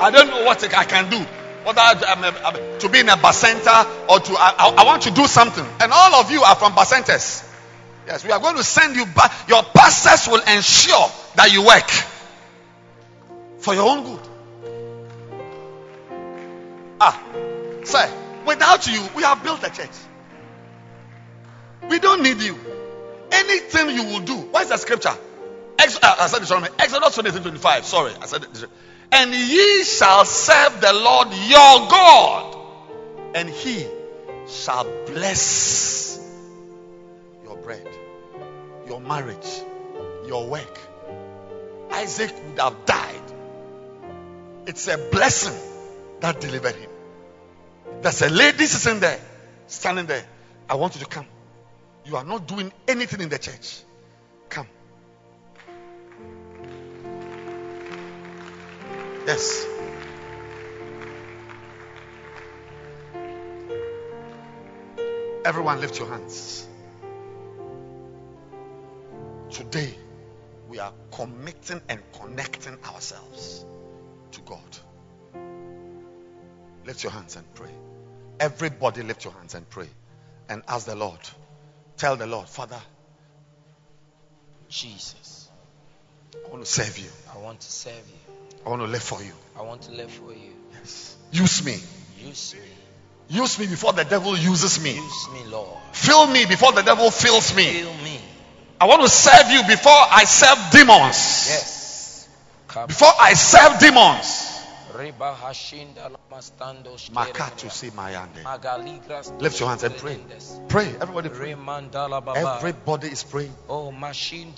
I don't know what I can do. Whether I'm to be in a bacenta or to I, I, want to do something. And all of you are from bacentas. Yes, we are going to send you back. Your pastors will ensure that you work for your own good. Ah, sir, without you, we have built a church. We don't need you. Anything you will do. What is the scripture? Ex- uh, I said this Exodus 23 25. Sorry, I said it. And ye shall serve the Lord your God, and he shall bless your bread, your marriage, your work. Isaac would have died. It's a blessing that delivered him. There's a lady sitting there, standing there. I want you to come. You are not doing anything in the church. Come. Yes. Everyone, lift your hands. Today, we are committing and connecting ourselves to God. Lift your hands and pray. Everybody, lift your hands and pray and ask the Lord. Tell the Lord, Father, Jesus, I want to serve you. I want to serve you. I want to live for you. I want to live for you. Yes. Use me. Use me. Use me before the devil uses me. Use me, Lord. Fill me before the devil fills me. Fill me. I want to serve you before I serve demons. Yes. Before I serve demons. Lift your hands and pray. Pray. Everybody pray. Everybody is praying. Oh,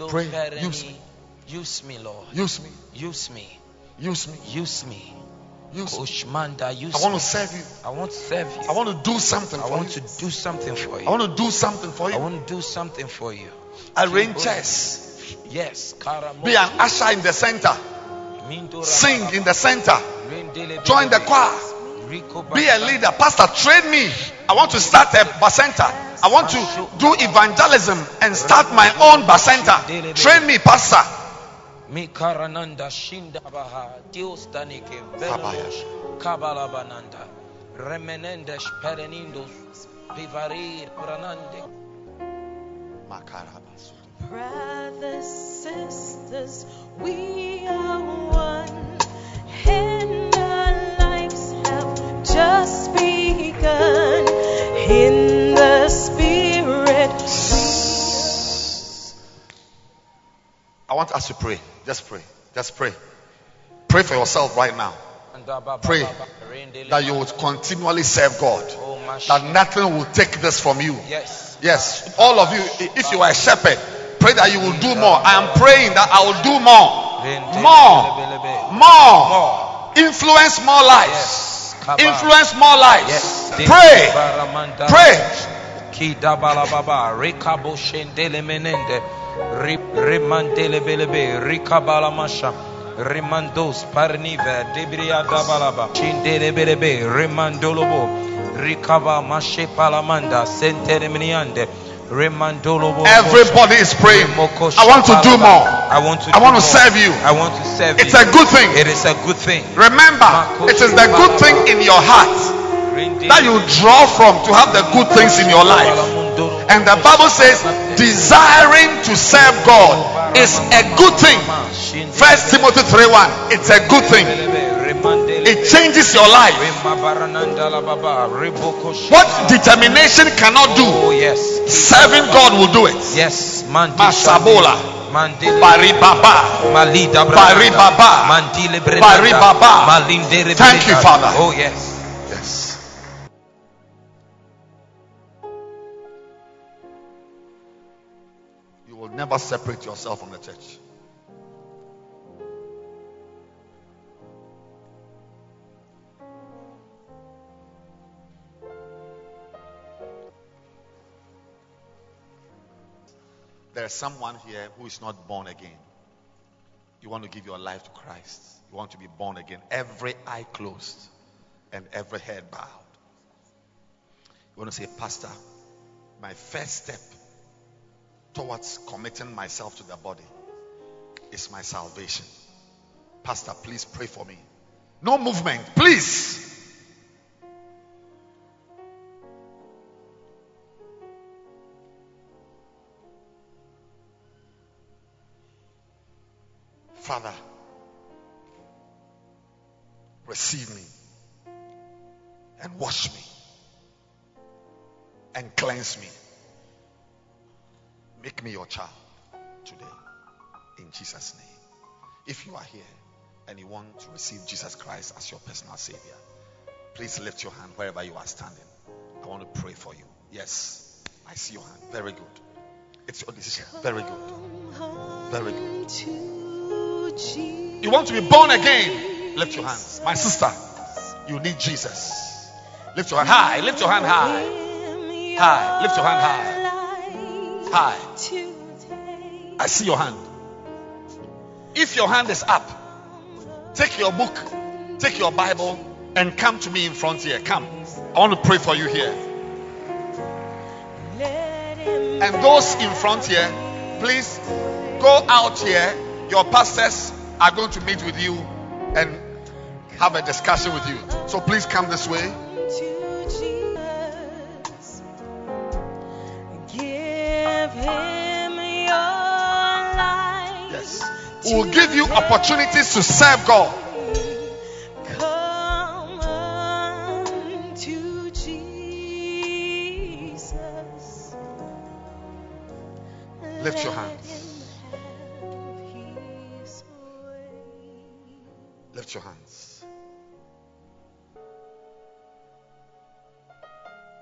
Pray. Use me. Use me, Lord. Use me. Use me. Use me. Use me. Use use I want to serve you. I want to serve you. I want to do something I for want you. to do something for you. I want to do something for you. I want to do something for you. Arrange chairs. Yes. Be an usher in the center. Sing in the center. Rendele Join the choir. Be a leader. Pastor, train me. I want to start a bacenta. I want to do evangelism and start my own bacenta. Train me, Pastor. Mi karananda shinda baha Dios danike velos kabala bananda remenendes perenindos pivarir branande Brothers, sisters, we are one, I want us to pray. Just pray. Just pray. Pray for yourself right now. Pray that you would continually serve God. That nothing will take this from you. Yes. Yes, all of you, if you are a shepherd, pray that you will do more. I am praying that I will do more. More. More. Influence more lives. Influence more lives. Pray. Pray. Kida balababa, rekabo shendele menende, remandele belebe, rikabala masha, remandos parnive, debria dabalaba, shendele belebe, remandolobo, rikaba mashe palamanda, sentere miniande, remandolobo. Everybody is praying. I want to do more. I want to. I want to serve you. I want to serve It's you. a good thing. It is a good thing. Remember, it is the good thing in your heart that you draw from to have the good things in your life. And the Bible says, desiring to serve God is a good thing. First Timothy 3:1. It's a good thing. It changes your life. What determination cannot do, Oh yes, serving God will do it. yes, Masabola. mandile Bari Baba. malida Bari Baba. mandile Bari Baba. malindere Thank you. Father. Oh yes. Yes. You will never separate yourself from the church. There's someone here who is not born again. You want to give your life to Christ. You want to be born again. Every eye closed and every head bowed. You want to say, Pastor, my first step towards committing myself to the body is my salvation. Pastor, please pray for me. No movement, please. Father, receive me and wash me and cleanse me. Make me your child today in Jesus' name. If you are here and you want to receive Jesus Christ as your personal Savior, please lift your hand wherever you are standing. I want to pray for you. Yes, I see your hand. Very good. It's your decision. Very good. Very good. You want to be born again? Lift your hands. My sister, you need Jesus. Lift your hand high. Lift your hand high. High. Lift your hand high. High. I see your hand. If your hand is up, take your book, take your Bible, and come to me in front here. Come. I want to pray for you here. And those in front here, please go out here. Your pastors are going to meet with you and have a discussion with you. So please come this way. Give him. Yes. We'll give you opportunities to serve God. Come unto Jesus. Lift your Let Lift your hands.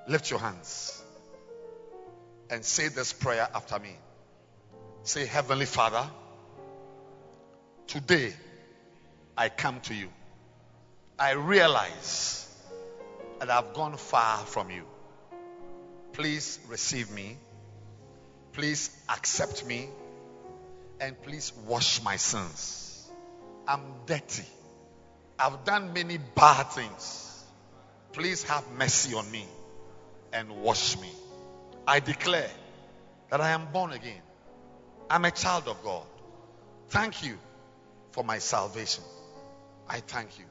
Lift your hands. And say this prayer after me. Say, Heavenly Father, today I come to you. I realize that I've gone far from you. Please receive me. Please accept me. And please wash my sins. I'm dirty. I've done many bad things. Please have mercy on me and wash me. I declare that I am born again. I'm a child of God. Thank you for my salvation. I thank you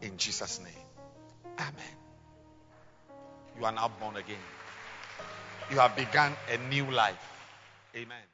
in Jesus' name. Amen. You are now born again. You have begun a new life. Amen.